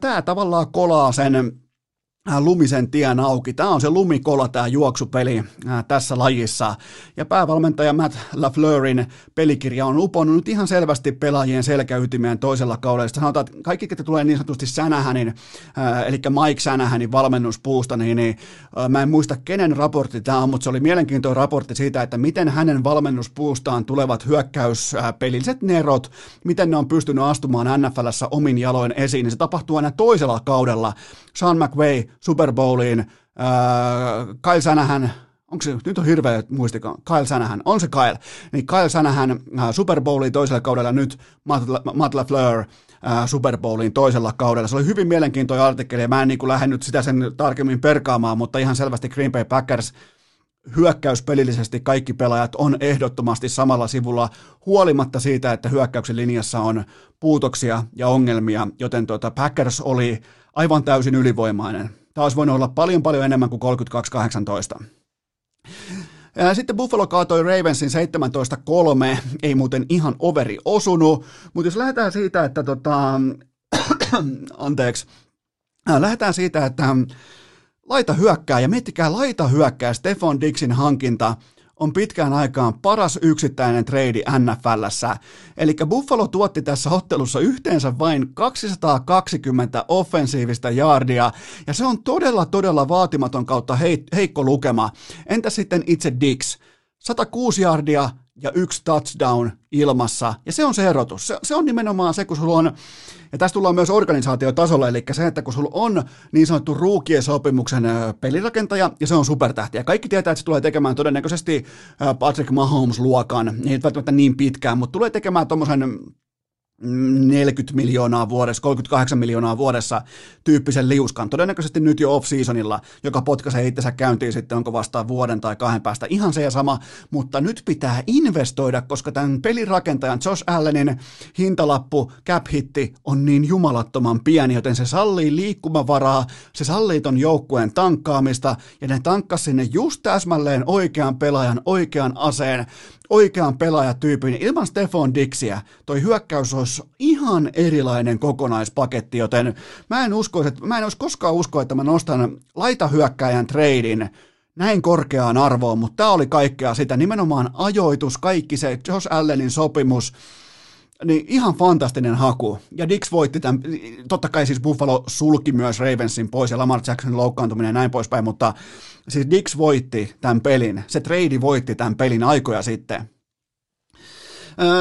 tämä tavallaan kolaa sen lumisen tien auki. Tämä on se lumikola, tämä juoksupeli äh, tässä lajissa. Ja päävalmentaja Matt LaFleurin pelikirja on uponnut ihan selvästi pelaajien selkäytimeen toisella kaudella. Sitten sanotaan, että kaikki, ketkä tulee niin sanotusti Sänähänin, äh, eli Mike Sänähänin valmennuspuusta, niin, niin mä en muista kenen raportti tämä on, mutta se oli mielenkiintoinen raportti siitä, että miten hänen valmennuspuustaan tulevat hyökkäyspelilliset nerot, miten ne on pystynyt astumaan NFLssä omin jaloin esiin, niin se tapahtuu aina toisella kaudella. Sean McVay Super Bowliin, äh, Kyle Sanahan, onko se, nyt on hirveä muistikaan, Kyle Sanahan, on se Kyle, niin Kyle Sanahan äh, Super Bowliin toisella kaudella nyt Matt, Matt LaFleur äh, Super Bowliin toisella kaudella. Se oli hyvin mielenkiintoinen artikkeli ja mä en niin lähde nyt sitä sen tarkemmin perkaamaan, mutta ihan selvästi Green Bay Packers hyökkäyspelillisesti kaikki pelaajat on ehdottomasti samalla sivulla huolimatta siitä, että hyökkäyksen linjassa on puutoksia ja ongelmia, joten tuota Packers oli aivan täysin ylivoimainen. Tämä olisi voinut olla paljon paljon enemmän kuin 32-18. Sitten Buffalo kaatoi Ravensin 17-3, ei muuten ihan overi osunut, mutta jos lähdetään siitä, että tota, anteeksi, lähdetään siitä, että laita hyökkää ja miettikää laita hyökkää Stefan Dixin hankinta – on pitkään aikaan paras yksittäinen trade NFLssä. Eli Buffalo tuotti tässä ottelussa yhteensä vain 220 offensiivista jaardia, ja se on todella, todella vaatimaton kautta heikko lukema. Entä sitten itse Dix? 106 jardia ja yksi touchdown ilmassa, ja se on se erotus. Se, se on nimenomaan se, kun sulla on, ja tässä tullaan myös organisaatiotasolla, eli se, että kun sulla on niin sanottu ruukien sopimuksen pelirakentaja, ja se on supertähti, ja kaikki tietää, että se tulee tekemään todennäköisesti Patrick Mahomes-luokan, ei välttämättä niin pitkään, mutta tulee tekemään tuommoisen 40 miljoonaa vuodessa, 38 miljoonaa vuodessa tyyppisen liuskan, todennäköisesti nyt jo off-seasonilla, joka potkaisee itsensä käyntiin sitten, onko vastaan vuoden tai kahden päästä, ihan se ja sama, mutta nyt pitää investoida, koska tämän pelirakentajan Josh Allenin hintalappu, cap-hitti on niin jumalattoman pieni, joten se sallii liikkumavaraa, se sallii ton joukkueen tankkaamista, ja ne tankkas sinne just täsmälleen oikean pelaajan, oikean aseen, oikean pelaajatyypin. Ilman Stefan Dixiä toi hyökkäys olisi ihan erilainen kokonaispaketti, joten mä en, usko, että, mä en olisi koskaan usko, että mä nostan laitahyökkäjän treidin näin korkeaan arvoon, mutta tämä oli kaikkea sitä, nimenomaan ajoitus, kaikki se Josh Allenin sopimus, niin ihan fantastinen haku. Ja Dix voitti tämän, totta kai siis Buffalo sulki myös Ravensin pois ja Lamar Jacksonin loukkaantuminen ja näin poispäin, mutta siis Dix voitti tämän pelin. Se trade voitti tämän pelin aikoja sitten.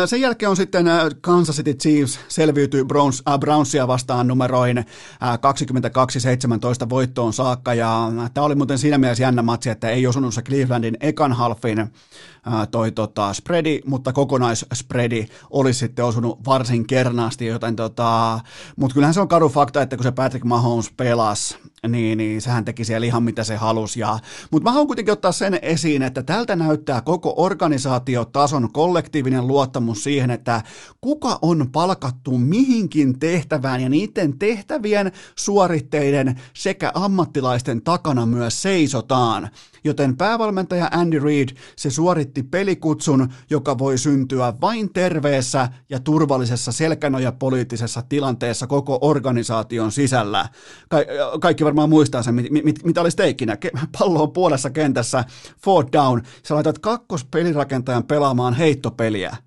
Sen jälkeen on sitten Kansas City Chiefs selviytyy Browns, äh, Brownsia vastaan numeroin äh, 22-17 voittoon saakka. Ja tämä oli muuten siinä mielessä jännä matsi, että ei osunut se Clevelandin ekan halfin toi tota, spreadi, mutta kokonaisspreadi olisi sitten osunut varsin kernaasti, joten tota, mutta kyllähän se on karu fakta, että kun se Patrick Mahomes pelasi, niin, niin sehän teki siellä ihan mitä se halusi. Ja, mutta mä haluan kuitenkin ottaa sen esiin, että tältä näyttää koko organisaatiotason kollektiivinen luottamus siihen, että kuka on palkattu mihinkin tehtävään ja niiden tehtävien, suoritteiden sekä ammattilaisten takana myös seisotaan. Joten päävalmentaja Andy Reid, se suoritti pelikutsun, joka voi syntyä vain terveessä ja turvallisessa selkänoja-poliittisessa tilanteessa koko organisaation sisällä. Ka- kaikki varmaan muistaa sen, mit- mit- mitä oli steikkinä. Pallo on puolessa kentässä, fourth down, sä laitat kakkospelirakentajan pelaamaan heittopeliä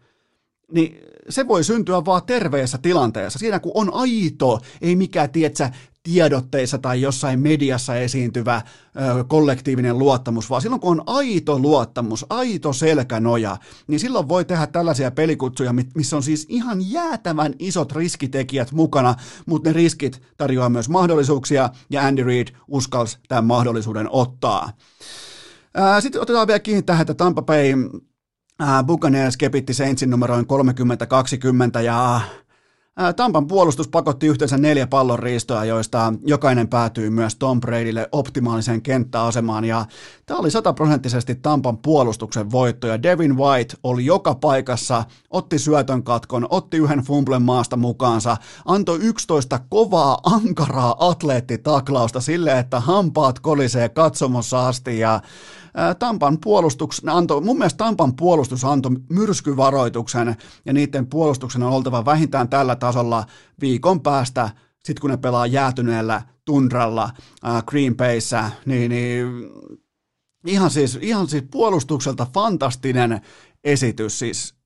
niin se voi syntyä vaan terveessä tilanteessa. Siinä kun on aito, ei mikään, tietsä, tiedotteissa tai jossain mediassa esiintyvä ö, kollektiivinen luottamus, vaan silloin kun on aito luottamus, aito selkänoja, niin silloin voi tehdä tällaisia pelikutsuja, missä on siis ihan jäätävän isot riskitekijät mukana, mutta ne riskit tarjoaa myös mahdollisuuksia, ja Andy Reid uskalsi tämän mahdollisuuden ottaa. Sitten otetaan vielä kiinni tähän, että Tampa Bay Buccaneers kepitti Saintsin numeroin 30-20 ja Tampan puolustus pakotti yhteensä neljä pallon riistoa, joista jokainen päätyy myös Tom Bradylle optimaaliseen kenttäasemaan, ja tämä oli sataprosenttisesti Tampan puolustuksen voitto, ja Devin White oli joka paikassa, otti syötön katkon, otti yhden fumblen maasta mukaansa, antoi 11 kovaa, ankaraa atleettitaklausta sille, että hampaat kolisee katsomossa asti, ja Tampan puolustus antoi, mun mielestä Tampan puolustus antoi myrskyvaroituksen ja niiden puolustuksen on oltava vähintään tällä tasolla viikon päästä, sitten kun ne pelaa jäätyneellä tundralla Green Bayssä, niin, niin ihan, siis, ihan siis puolustukselta fantastinen esitys, siis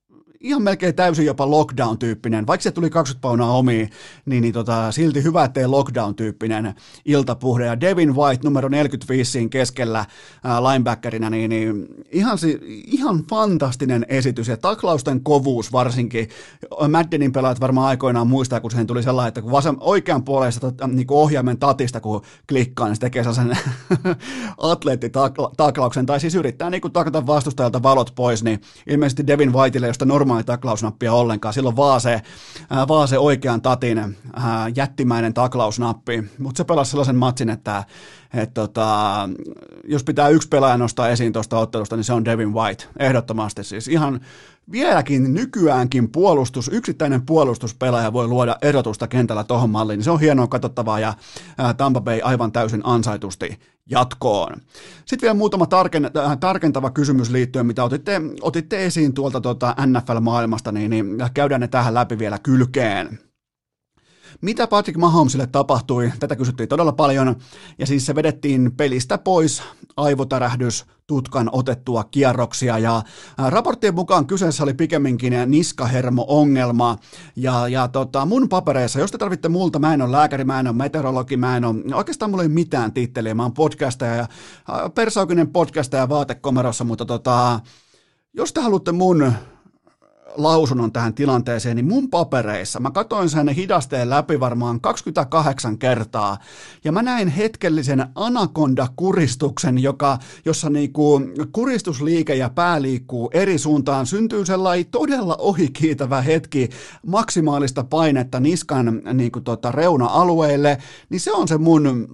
ihan melkein täysin jopa lockdown-tyyppinen, vaikka se tuli 20 paunaa omiin, niin, niin tota, silti hyvä, ettei lockdown-tyyppinen iltapuhde. Ja Devin White numero 45 keskellä ää, linebackerina, niin, niin ihan, ihan fantastinen esitys ja taklausten kovuus varsinkin. Maddenin pelaajat varmaan aikoinaan muistaa, kun siihen tuli sellainen, että kun vasem, oikean puoleista niin kuin ohjaimen tatista, kun klikkaa, niin se tekee sellaisen atleettitaklauksen, tai siis yrittää niin kuin takata vastustajalta valot pois, niin ilmeisesti Devin Whiteille, josta normaali normaali taklausnappia ollenkaan. Silloin vaan se, ää, vaan se oikean tatin ää, jättimäinen taklausnappi. Mutta se pelasi sellaisen matsin, että et tota, jos pitää yksi pelaaja nostaa esiin tuosta ottelusta, niin se on Devin White. Ehdottomasti siis ihan vieläkin nykyäänkin puolustus, yksittäinen puolustuspelaaja voi luoda erotusta kentällä tuohon malliin. Se on hienoa katsottavaa ja Tampa Bay aivan täysin ansaitusti jatkoon. Sitten vielä muutama äh, tarkentava kysymys liittyen, mitä otitte, otitte esiin tuolta tuota NFL-maailmasta, niin, niin käydään ne tähän läpi vielä kylkeen. Mitä Patrick Mahomesille tapahtui? Tätä kysyttiin todella paljon. Ja siis se vedettiin pelistä pois, aivotärähdys, tutkan otettua kierroksia. Ja raporttien mukaan kyseessä oli pikemminkin niskahermo-ongelma. Ja, ja tota, mun papereissa, jos te tarvitte multa, mä en ole lääkäri, mä en ole meteorologi, mä en ole, oikeastaan mulla ei mitään titteliä, mä oon podcastaja ja persaukinen podcastaja vaatekomerossa, mutta tota, jos te haluatte mun lausunnon tähän tilanteeseen, niin mun papereissa mä katoin sen hidasteen läpi varmaan 28 kertaa, ja mä näin hetkellisen anakonda-kuristuksen, joka, jossa niinku kuristusliike ja pää liikkuu eri suuntaan, syntyy sellainen todella ohikiitävä hetki maksimaalista painetta niskan niinku tota reuna-alueille, niin se on se mun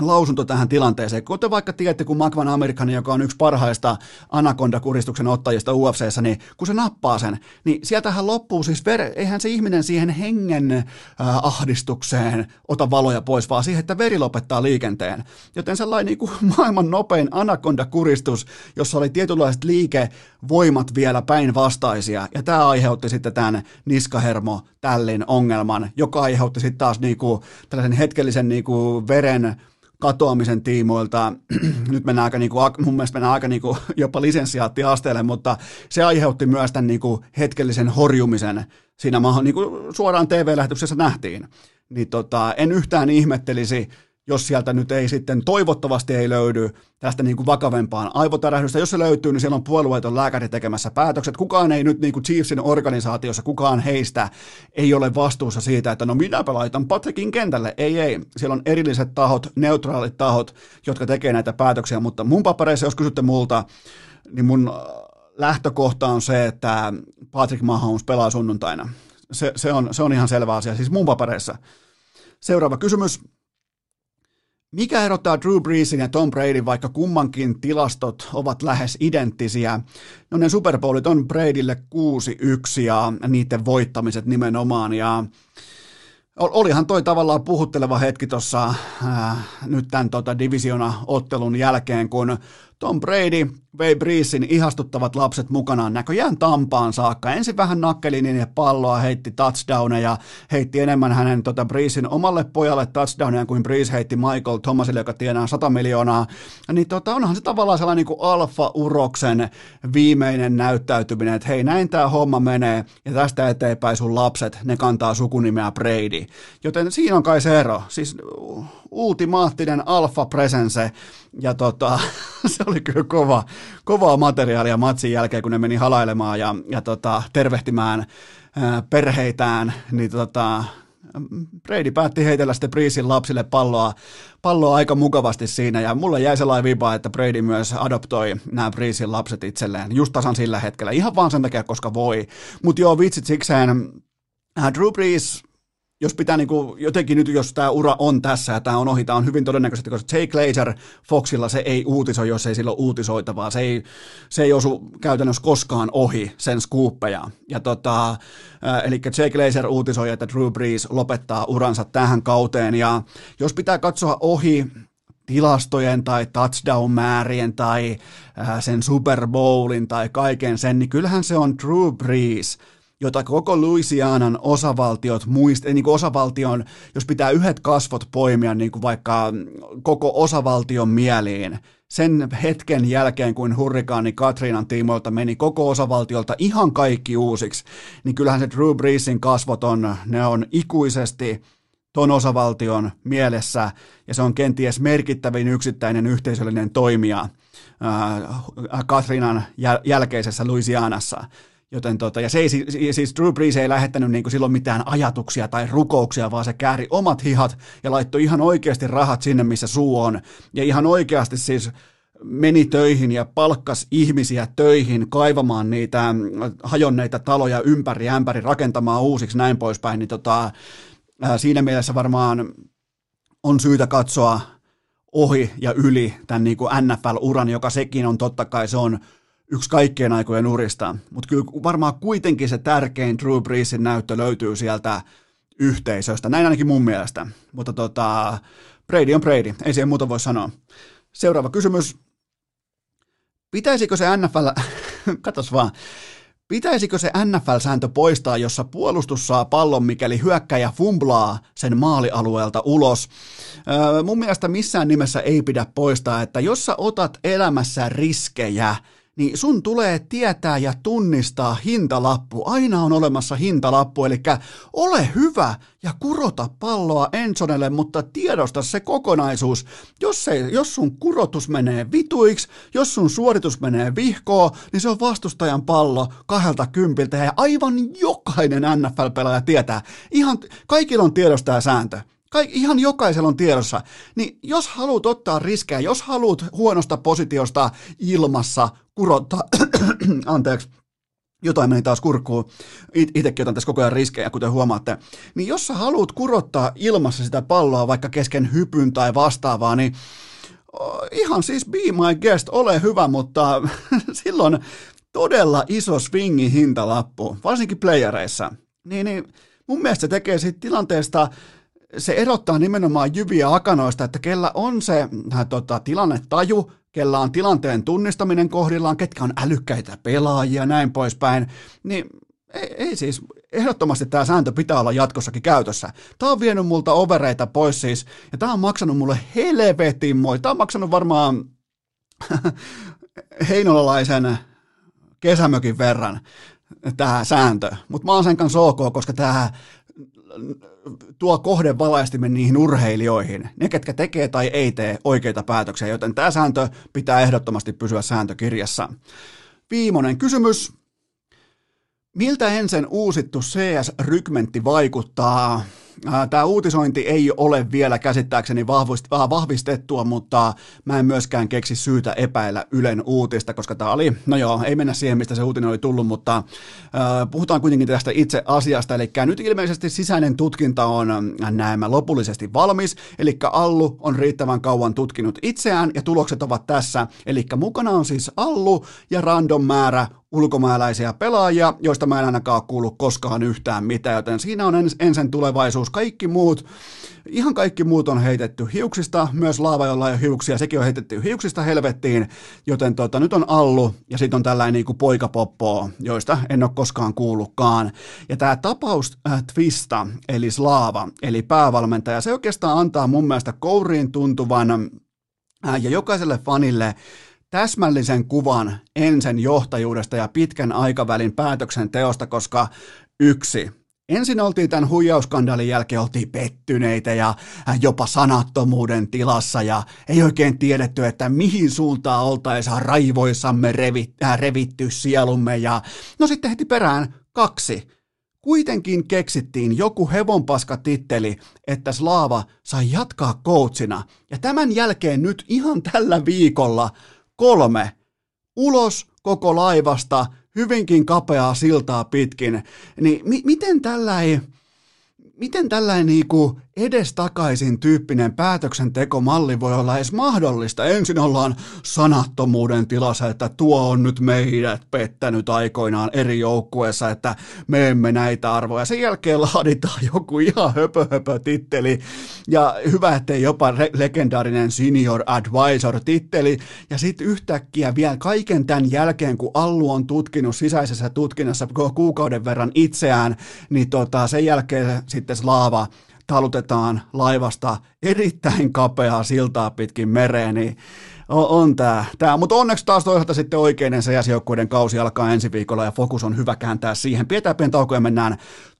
lausunto tähän tilanteeseen. Kuten vaikka tiedätte, kun Magvan Amerikan, joka on yksi parhaista Anaconda-kuristuksen ottajista UFCssä, niin kun se nappaa sen, niin sieltähän loppuu siis, ver- eihän se ihminen siihen hengen äh, ahdistukseen ota valoja pois, vaan siihen, että veri lopettaa liikenteen. Joten sellainen niin kuin maailman nopein Anaconda-kuristus, jossa oli tietynlaiset liikevoimat vielä päinvastaisia, ja tämä aiheutti sitten tämän niskahermo tällin ongelman, joka aiheutti sitten taas niin kuin, tällaisen hetkellisen niin kuin veren katoamisen tiimoilta, nyt mennään aika, niin kuin, mun mielestä mennään aika niin kuin, jopa lisensiaattiasteelle, mutta se aiheutti myös tämän niin kuin, hetkellisen horjumisen siinä niin kuin suoraan TV-lähetyksessä nähtiin. Niin tota, en yhtään ihmettelisi, jos sieltä nyt ei sitten toivottavasti ei löydy tästä niin kuin vakavempaan aivotärähdystä. Jos se löytyy, niin siellä on puolueeton lääkäri tekemässä päätökset. Kukaan ei nyt niin kuin Chiefsin organisaatiossa, kukaan heistä ei ole vastuussa siitä, että no minäpä laitan Patrickin kentälle. Ei, ei. Siellä on erilliset tahot, neutraalit tahot, jotka tekee näitä päätöksiä, mutta mun papereissa, jos kysytte multa, niin mun lähtökohta on se, että Patrick Mahomes pelaa sunnuntaina. Se, se, on, se on ihan selvä asia, siis mun papereissa. Seuraava kysymys. Mikä erottaa Drew Breesin ja Tom Brady, vaikka kummankin tilastot ovat lähes identtisiä? No ne Super Bowlit on Bradylle 6-1 ja niiden voittamiset nimenomaan. Ja olihan toi tavallaan puhutteleva hetki tuossa äh, nyt tämän tota, divisiona-ottelun jälkeen, kun Tom Brady vei Breesin ihastuttavat lapset mukanaan näköjään Tampaan saakka. Ensin vähän nakkeli niin palloa, heitti touchdowneja, heitti enemmän hänen tota Breesin omalle pojalle touchdowneja kuin Breeze heitti Michael Thomasille, joka tienaa 100 miljoonaa. Niin tota, onhan se tavallaan sellainen niin alfa-uroksen viimeinen näyttäytyminen, että hei näin tämä homma menee ja tästä eteenpäin sun lapset, ne kantaa sukunimeä Brady. Joten siinä on kai se ero. Siis ultimaattinen alfa presence ja tota, se oli kyllä kova, kovaa materiaalia matsin jälkeen, kun ne meni halailemaan ja, ja tota, tervehtimään ää, perheitään, niin tota, Brady päätti heitellä sitten Breesin lapsille palloa, palloa aika mukavasti siinä, ja mulle jäi sellainen viba, että Brady myös adoptoi nämä Breesin lapset itselleen, just tasan sillä hetkellä, ihan vaan sen takia, koska voi. Mutta joo, vitsit sikseen, Drew Brees jos pitää niin kuin, jotenkin nyt, jos tämä ura on tässä ja tämä on ohi, tämä on hyvin todennäköisesti, koska Jake Glazer Foxilla se ei uutisoi, jos ei sillä ole uutisoitavaa. Se ei, se ei osu käytännössä koskaan ohi sen skuuppeja. Ja tota, eli Jake Glazer uutisoi, että Drew Brees lopettaa uransa tähän kauteen. Ja jos pitää katsoa ohi tilastojen tai touchdown-määrien tai sen Super Bowlin tai kaiken sen, niin kyllähän se on Drew Brees – jota koko Louisianan osavaltiot muist, niin kuin osavaltion, jos pitää yhdet kasvot poimia niin kuin vaikka koko osavaltion mieliin, sen hetken jälkeen, kun hurrikaani Katriinan tiimoilta meni koko osavaltiolta ihan kaikki uusiksi, niin kyllähän se Drew Breesin kasvot on, ne on ikuisesti ton osavaltion mielessä, ja se on kenties merkittävin yksittäinen yhteisöllinen toimija äh, Katrinan jäl- jälkeisessä Louisianassa. Joten tota, ja se ei, siis Drew Brees ei lähettänyt niin silloin mitään ajatuksia tai rukouksia, vaan se kääri omat hihat ja laittoi ihan oikeasti rahat sinne, missä suu on. Ja ihan oikeasti siis meni töihin ja palkkas ihmisiä töihin kaivamaan niitä mm, hajonneita taloja ympäri ämpäri, rakentamaan uusiksi näin poispäin, niin tota, siinä mielessä varmaan on syytä katsoa ohi ja yli tämän niin kuin NFL-uran, joka sekin on totta kai, se on yksi kaikkien aikojen urista, mutta kyllä varmaan kuitenkin se tärkein Drew Breesin näyttö löytyy sieltä yhteisöstä, näin ainakin mun mielestä, mutta tota, Brady on Brady, ei siihen muuta voi sanoa. Seuraava kysymys. Pitäisikö se NFL, katos vaan, Pitäisikö se NFL-sääntö poistaa, jossa puolustus saa pallon, mikäli hyökkäjä fumblaa sen maalialueelta ulos? Öö, mun mielestä missään nimessä ei pidä poistaa, että jos sä otat elämässä riskejä, niin sun tulee tietää ja tunnistaa hintalappu. Aina on olemassa hintalappu, eli ole hyvä ja kurota palloa Ensonelle, mutta tiedosta se kokonaisuus. Jos, se, jos sun kurotus menee vituiksi, jos sun suoritus menee vihkoon, niin se on vastustajan pallo kahdelta kympiltä ja aivan jokainen NFL-pelaaja tietää. Ihan kaikilla on tiedosta tämä sääntö. Kaik, ihan jokaisella on tiedossa. Niin jos haluat ottaa riskejä, jos haluat huonosta positiosta ilmassa kurottaa, anteeksi, jotain meni taas kurkkuun, itsekin otan tässä koko ajan riskejä, kuten huomaatte, niin jos sä haluat kurottaa ilmassa sitä palloa vaikka kesken hypyn tai vastaavaa, niin ihan siis be my guest, ole hyvä, mutta silloin todella iso swingi hintalappu, varsinkin playereissa. Niin, niin mun mielestä se tekee siitä tilanteesta se erottaa nimenomaan jyviä akanoista, että kellä on se äh, tota, tilannetaju, kella on tilanteen tunnistaminen kohdillaan, ketkä on älykkäitä pelaajia ja näin poispäin, niin ei, ei siis, ehdottomasti tämä sääntö pitää olla jatkossakin käytössä. Tämä on vienyt multa overeita pois siis, ja tämä on maksanut mulle helvetin moi. Tämä on maksanut varmaan heinolalaisen kesämökin verran tämä sääntö, mutta mä oon sen kanssa ok, koska tämä tuo kohdevalastimen niihin urheilijoihin, ne ketkä tekee tai ei tee oikeita päätöksiä, joten tämä sääntö pitää ehdottomasti pysyä sääntökirjassa. Viimeinen kysymys. Miltä ensin uusittu CS-rykmentti vaikuttaa Tämä uutisointi ei ole vielä käsittääkseni vahvistettua, mutta mä en myöskään keksi syytä epäillä Ylen uutista, koska tämä oli, no joo, ei mennä siihen, mistä se uutinen oli tullut, mutta äh, puhutaan kuitenkin tästä itse asiasta, eli nyt ilmeisesti sisäinen tutkinta on näemmä lopullisesti valmis, eli Allu on riittävän kauan tutkinut itseään ja tulokset ovat tässä, eli mukana on siis Allu ja random määrä ulkomaalaisia pelaajia, joista mä en ainakaan kuullut koskaan yhtään mitään, joten siinä on ens, ensin tulevaisuus. Kaikki muut, ihan kaikki muut on heitetty hiuksista, myös Laava, jolla ei ole hiuksia, sekin on heitetty hiuksista helvettiin, joten tota, nyt on Allu ja sitten on tällainen niin poikapoppo, joista en ole koskaan kuullutkaan. Ja tämä tapaus äh, Twista, eli Slaava, eli päävalmentaja, se oikeastaan antaa mun mielestä kouriin tuntuvan äh, ja jokaiselle fanille täsmällisen kuvan ensin johtajuudesta ja pitkän aikavälin päätöksenteosta, koska yksi, Ensin oltiin tämän huijauskandalin jälkeen oltiin pettyneitä ja jopa sanattomuuden tilassa ja ei oikein tiedetty, että mihin suuntaan oltaisiin raivoissamme revit, äh, revitty sielumme ja no sitten heti perään kaksi. Kuitenkin keksittiin joku hevonpaska titteli, että Slaava sai jatkaa coachina ja tämän jälkeen nyt ihan tällä viikolla – Kolme. Ulos koko laivasta hyvinkin kapeaa siltaa pitkin. Niin mi- miten tällä ei, miten tällainen niinku edestakaisin tyyppinen päätöksentekomalli voi olla edes mahdollista. Ensin ollaan sanattomuuden tilassa, että tuo on nyt meidät pettänyt aikoinaan eri joukkueessa, että me emme näitä arvoja. Sen jälkeen laaditaan joku ihan höpö, höpö titteli ja hyvä, ettei jopa re- legendaarinen senior advisor titteli. Ja sitten yhtäkkiä vielä kaiken tämän jälkeen, kun Allu on tutkinut sisäisessä tutkinnassa kuukauden verran itseään, niin tota, sen jälkeen sitten Slaava talutetaan laivasta erittäin kapeaa siltaa pitkin mereen, niin on, on tämä. Tää. Mutta onneksi taas toisaalta sitten oikeinen se joukkueiden kausi alkaa ensi viikolla ja fokus on hyvä kääntää siihen. Pidetään pieni tauko ja mennään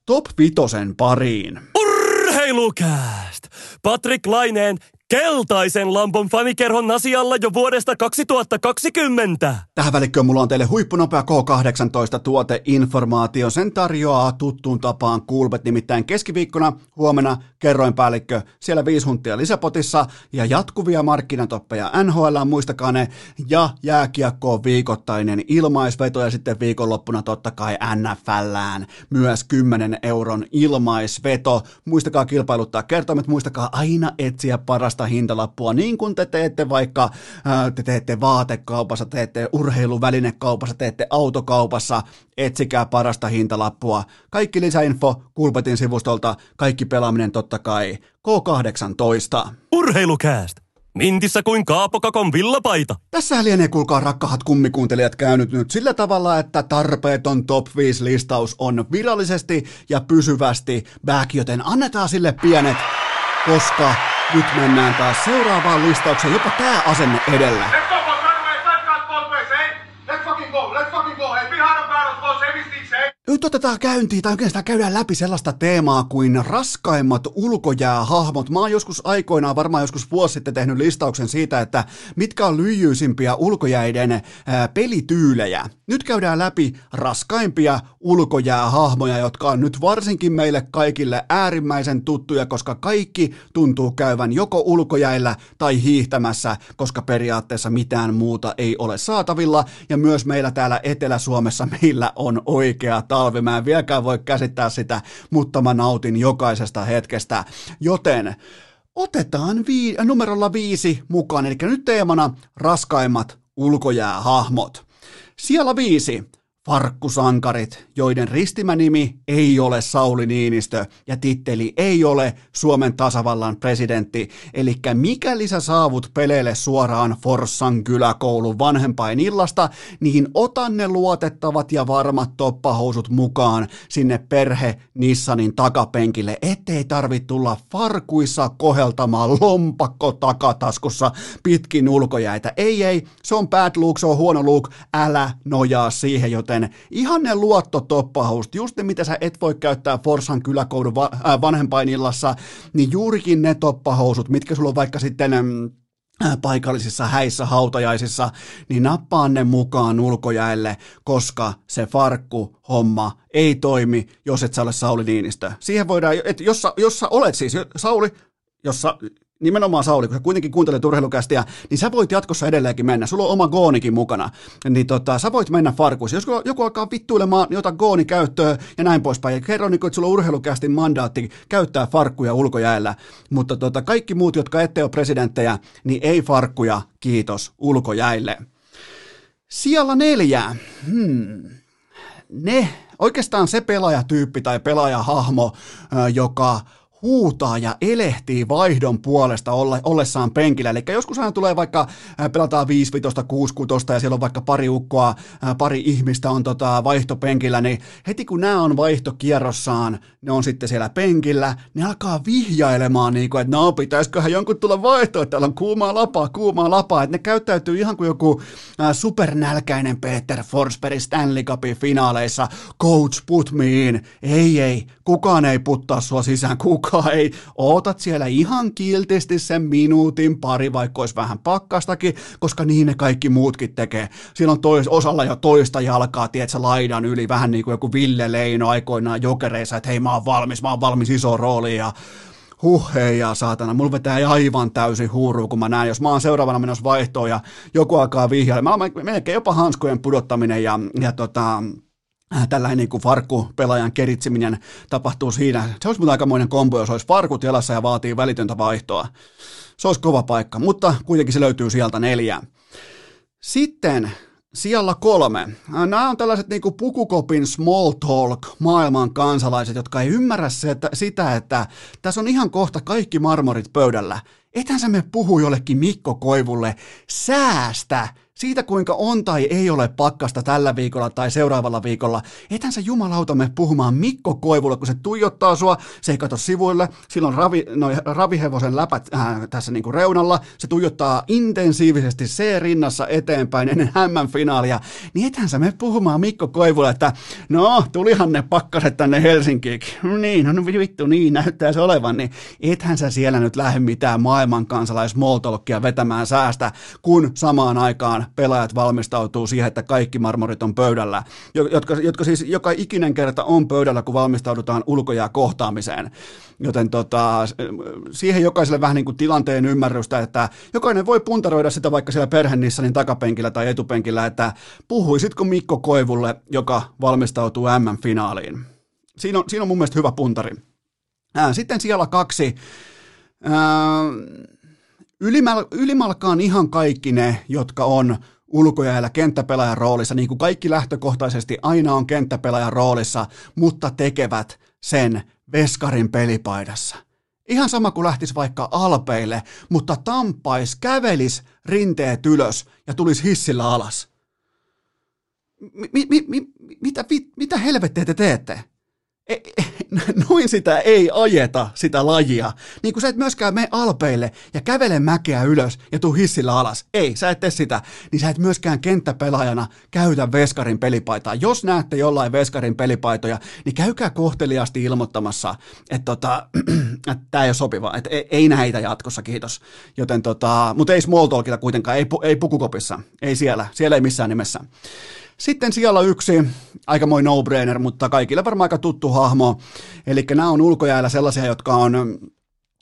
top vitosen pariin. Urheilukääst! Patrick Laineen keltaisen lampon fanikerhon asialla jo vuodesta 2020. Tähän välikköön mulla on teille huippunopea K18 tuoteinformaatio. Sen tarjoaa tuttuun tapaan Kuulbet, nimittäin keskiviikkona huomenna kerroinpäällikkö siellä viisi huntia lisäpotissa ja jatkuvia markkinatoppeja NHL, muistakaa ne, ja jääkiekko viikoittainen ilmaisveto ja sitten viikonloppuna totta kai NFLään myös 10 euron ilmaisveto. Muistakaa kilpailuttaa kertoimet, muistakaa aina etsiä parasta parasta hintalappua, niin kuin te teette vaikka, te teette vaatekaupassa, teette urheiluvälinekaupassa, teette autokaupassa, etsikää parasta hintalappua. Kaikki lisäinfo Kulpetin sivustolta, kaikki pelaaminen totta kai. K18. Urheilukääst! Mintissä kuin Kaapokakon villapaita. Tässä lienee kuulkaa rakkahat kummikuuntelijat käynyt nyt sillä tavalla, että tarpeeton top 5 listaus on virallisesti ja pysyvästi back, joten annetaan sille pienet, koska nyt mennään taas seuraavaan listaukseen, jopa tämä asenne edellä. Nyt otetaan käyntiin, tai oikeastaan käydään läpi sellaista teemaa kuin raskaimmat ulkojäähahmot. Mä oon joskus aikoinaan, varmaan joskus vuosi sitten tehnyt listauksen siitä, että mitkä on lyijyisimpiä ulkojäiden pelityylejä. Nyt käydään läpi raskaimpia ulkojäähahmoja, jotka on nyt varsinkin meille kaikille äärimmäisen tuttuja, koska kaikki tuntuu käyvän joko ulkojäillä tai hiihtämässä, koska periaatteessa mitään muuta ei ole saatavilla. Ja myös meillä täällä Etelä-Suomessa meillä on oikea talvi. Mä en vieläkään voi käsittää sitä, mutta mä nautin jokaisesta hetkestä. Joten otetaan vii- numerolla viisi mukaan, eli nyt teemana raskaimmat ulkojäähahmot. Siellä viisi. Farkkusankarit, joiden ristimänimi ei ole Sauli Niinistö ja titteli ei ole Suomen tasavallan presidentti. Eli mikäli sä saavut peleille suoraan Forssan kyläkoulun vanhempainillasta, niin otan ne luotettavat ja varmat toppahousut mukaan sinne perhe Nissanin takapenkille, ettei tarvitse tulla farkuissa koheltamaan lompakko takataskussa pitkin ulkojäitä. Ei, ei, se on bad look, se on huono look, älä nojaa siihen, joten joten ihan ne luottotoppahousut, just ne mitä sä et voi käyttää Forsan kyläkoudun va- äh, vanhempainillassa, niin juurikin ne toppahousut, mitkä sulla on vaikka sitten mm, äh, paikallisissa häissä, hautajaisissa, niin nappaa ne mukaan ulkojäille, koska se farkku homma ei toimi, jos et sä ole Sauli Niinistö. Siihen voidaan, että jos, jos sä olet siis, Sauli, jos sä, nimenomaan Sauli, kun sä kuitenkin kuuntelet urheilukästiä, niin sä voit jatkossa edelleenkin mennä. Sulla on oma goonikin mukana. Niin tota, sä voit mennä farkuissa. Jos joku alkaa vittuilemaan, niin ota gooni käyttöön ja näin poispäin. Ja kerro, niin kun, että sulla on urheilukästin mandaatti käyttää farkkuja ulkojäällä. Mutta tota, kaikki muut, jotka ette ole presidenttejä, niin ei farkkuja, kiitos, ulkojäille. Siellä neljä. Hmm. Ne, oikeastaan se pelaajatyyppi tai pelaajahahmo, joka huutaa ja elehtii vaihdon puolesta ollessaan penkillä. Eli joskus aina tulee vaikka, pelataan 5 5 6 6 ja siellä on vaikka pari ukkoa, pari ihmistä on tota vaihtopenkillä, niin heti kun nämä on vaihtokierrossaan, ne on sitten siellä penkillä, ne alkaa vihjailemaan, niin kuin, että no pitäisiköhän jonkun tulla vaihto, että täällä on kuumaa lapaa, kuumaa lapaa, että ne käyttäytyy ihan kuin joku supernälkäinen Peter Forsberg Stanley Cupin finaaleissa, coach put me in, ei ei, kukaan ei puttaa sua sisään, kukaan kukaan ei. Ootat siellä ihan kiltisti sen minuutin pari, vaikka olisi vähän pakkastakin, koska niin ne kaikki muutkin tekee. Silloin tois, osalla jo toista jalkaa, tiedätkö, laidan yli, vähän niin kuin joku Ville Leino aikoinaan jokereissa, että hei mä oon valmis, mä oon valmis iso rooli ja huh hei ja saatana, mulla vetää aivan täysin huuru, kun mä näen, jos mä oon seuraavana menossa vaihtoon ja joku alkaa vihjailla. Mä melkein jopa hanskojen pudottaminen ja, ja tota, tällainen niin kuin farkku-pelaajan keritsiminen tapahtuu siinä. Se olisi aikamoinen kombo, jos olisi farkut jalassa ja vaatii välitöntä vaihtoa. Se olisi kova paikka, mutta kuitenkin se löytyy sieltä neljä. Sitten siellä kolme. Äh, nämä on tällaiset niin kuin pukukopin small talk maailman kansalaiset, jotka ei ymmärrä sitä, että tässä on ihan kohta kaikki marmorit pöydällä. Ethän sä me puhu jollekin Mikko Koivulle säästä siitä kuinka on tai ei ole pakkasta tällä viikolla tai seuraavalla viikolla, ethän sä jumalauta me puhumaan Mikko Koivulle, kun se tuijottaa sua, se ei kato sivuille, silloin ravi, noi, ravihevosen läpät äh, tässä niinku reunalla, se tuijottaa intensiivisesti se rinnassa eteenpäin ennen hämmän finaalia, niin ethän sä me puhumaan Mikko Koivulle, että no, tulihan ne pakkaset tänne Helsinkiin. No niin, no vittu, niin näyttää se olevan, niin ethän sä siellä nyt lähde mitään maailman kansalais vetämään säästä, kun samaan aikaan pelaajat valmistautuu siihen, että kaikki marmorit on pöydällä, jotka, jotka siis joka ikinen kerta on pöydällä, kun valmistaudutaan ulkojää kohtaamiseen. Joten tota, siihen jokaiselle vähän niin kuin tilanteen ymmärrystä, että jokainen voi puntaroida sitä vaikka siellä perhenissanin takapenkillä tai etupenkillä, että puhuisitko Mikko Koivulle, joka valmistautuu M-finaaliin. Siinä on, siinä on mun mielestä hyvä puntari. Sitten siellä kaksi. Ylimal, ylimalkaan ihan kaikki ne, jotka on ulkojäällä kenttäpelaajan roolissa, niin kuin kaikki lähtökohtaisesti aina on kenttäpelaajan roolissa, mutta tekevät sen veskarin pelipaidassa. Ihan sama kuin lähtis vaikka alpeille, mutta tampais, kävelis rinteet ylös ja tulisi hissillä alas. Mi- mi- mi- mitä, mi- mitä helvettiä te teette? E, e, noin sitä ei ajeta, sitä lajia. Niin kuin sä et myöskään mene alpeille ja kävele mäkeä ylös ja tuu hissillä alas. Ei, sä et tee sitä. Niin sä et myöskään kenttäpelaajana käytä veskarin pelipaitaa. Jos näette jollain veskarin pelipaitoja, niin käykää kohteliaasti ilmoittamassa, että tota, tämä ei ole sopiva, että ei, ei näitä jatkossa, kiitos. Joten tota, mutta ei small kuitenkaan, ei, ei pukukopissa, ei siellä, siellä ei missään nimessä. Sitten siellä yksi, aika moi no-brainer, mutta kaikille varmaan aika tuttu hahmo. Eli nämä on ulkojäällä sellaisia, jotka on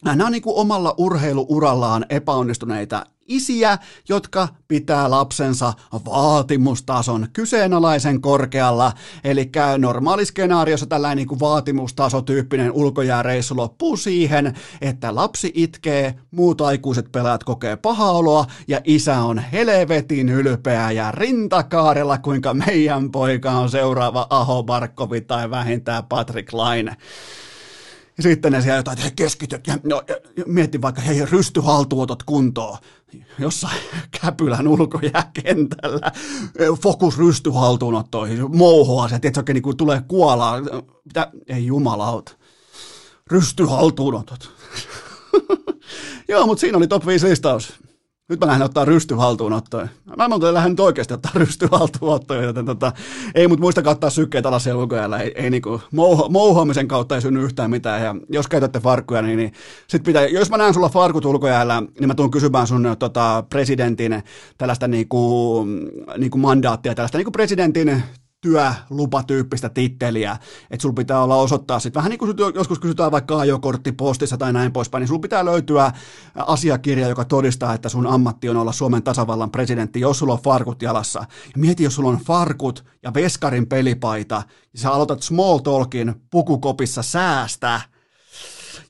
Nämä on niin kuin omalla urheiluurallaan epäonnistuneita isiä, jotka pitää lapsensa vaatimustason kyseenalaisen korkealla. Eli normaali skenaariossa tällainen niin kuin vaatimustasotyyppinen ulkojääreissu loppuu siihen, että lapsi itkee, muut aikuiset pelaajat kokee pahaa oloa ja isä on helvetin ylpeä ja rintakaarella, kuinka meidän poika on seuraava Aho Barkovi tai vähintään Patrick Laine. Ja sitten ne siellä jotain, että hei keskityt. Ja no, mietti vaikka hei rystyhaltuotot kuntoon. Jossain Käpylän ulkojääkentällä, fokus rystyhaltuunottoihin, mouhoa se, että oikein niin tulee kuolaa, mitä, ei jumalauta, rystyhaltuunotot. Joo, mutta siinä oli top 5 listaus. Nyt mä lähden ottaa rysty haltuunottoja. Mä muuten lähden nyt oikeasti ottaa rysty joten tota, ei mut muista kattaa sykkeet alas siellä ulkojäällä. Ei, ei niinku, mouho, mouhoamisen kautta ei synny yhtään mitään. Ja jos käytätte farkkuja, niin, niin sit pitää, jos mä näen sulla farkut ulkojäällä, niin mä tuun kysymään sun tota, presidentin tällaista niinku, niinku mandaattia, tällaista niinku presidentin työlupatyyppistä titteliä, että sulla pitää olla osoittaa sitten, vähän niin kuin joskus kysytään vaikka ajokortti postissa tai näin poispäin, niin sulla pitää löytyä asiakirja, joka todistaa, että sun ammatti on olla Suomen tasavallan presidentti, jos sulla on farkut jalassa. Ja mieti, jos sulla on farkut ja veskarin pelipaita, ja sä aloitat small talkin pukukopissa säästä,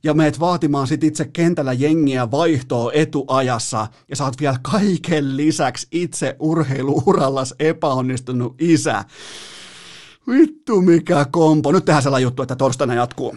ja meet vaatimaan sit itse kentällä jengiä vaihtoa etuajassa ja saat vielä kaiken lisäksi itse urheiluurallas epäonnistunut isä. Vittu mikä kompo. Nyt tehdään sellainen juttu, että torstaina jatkuu.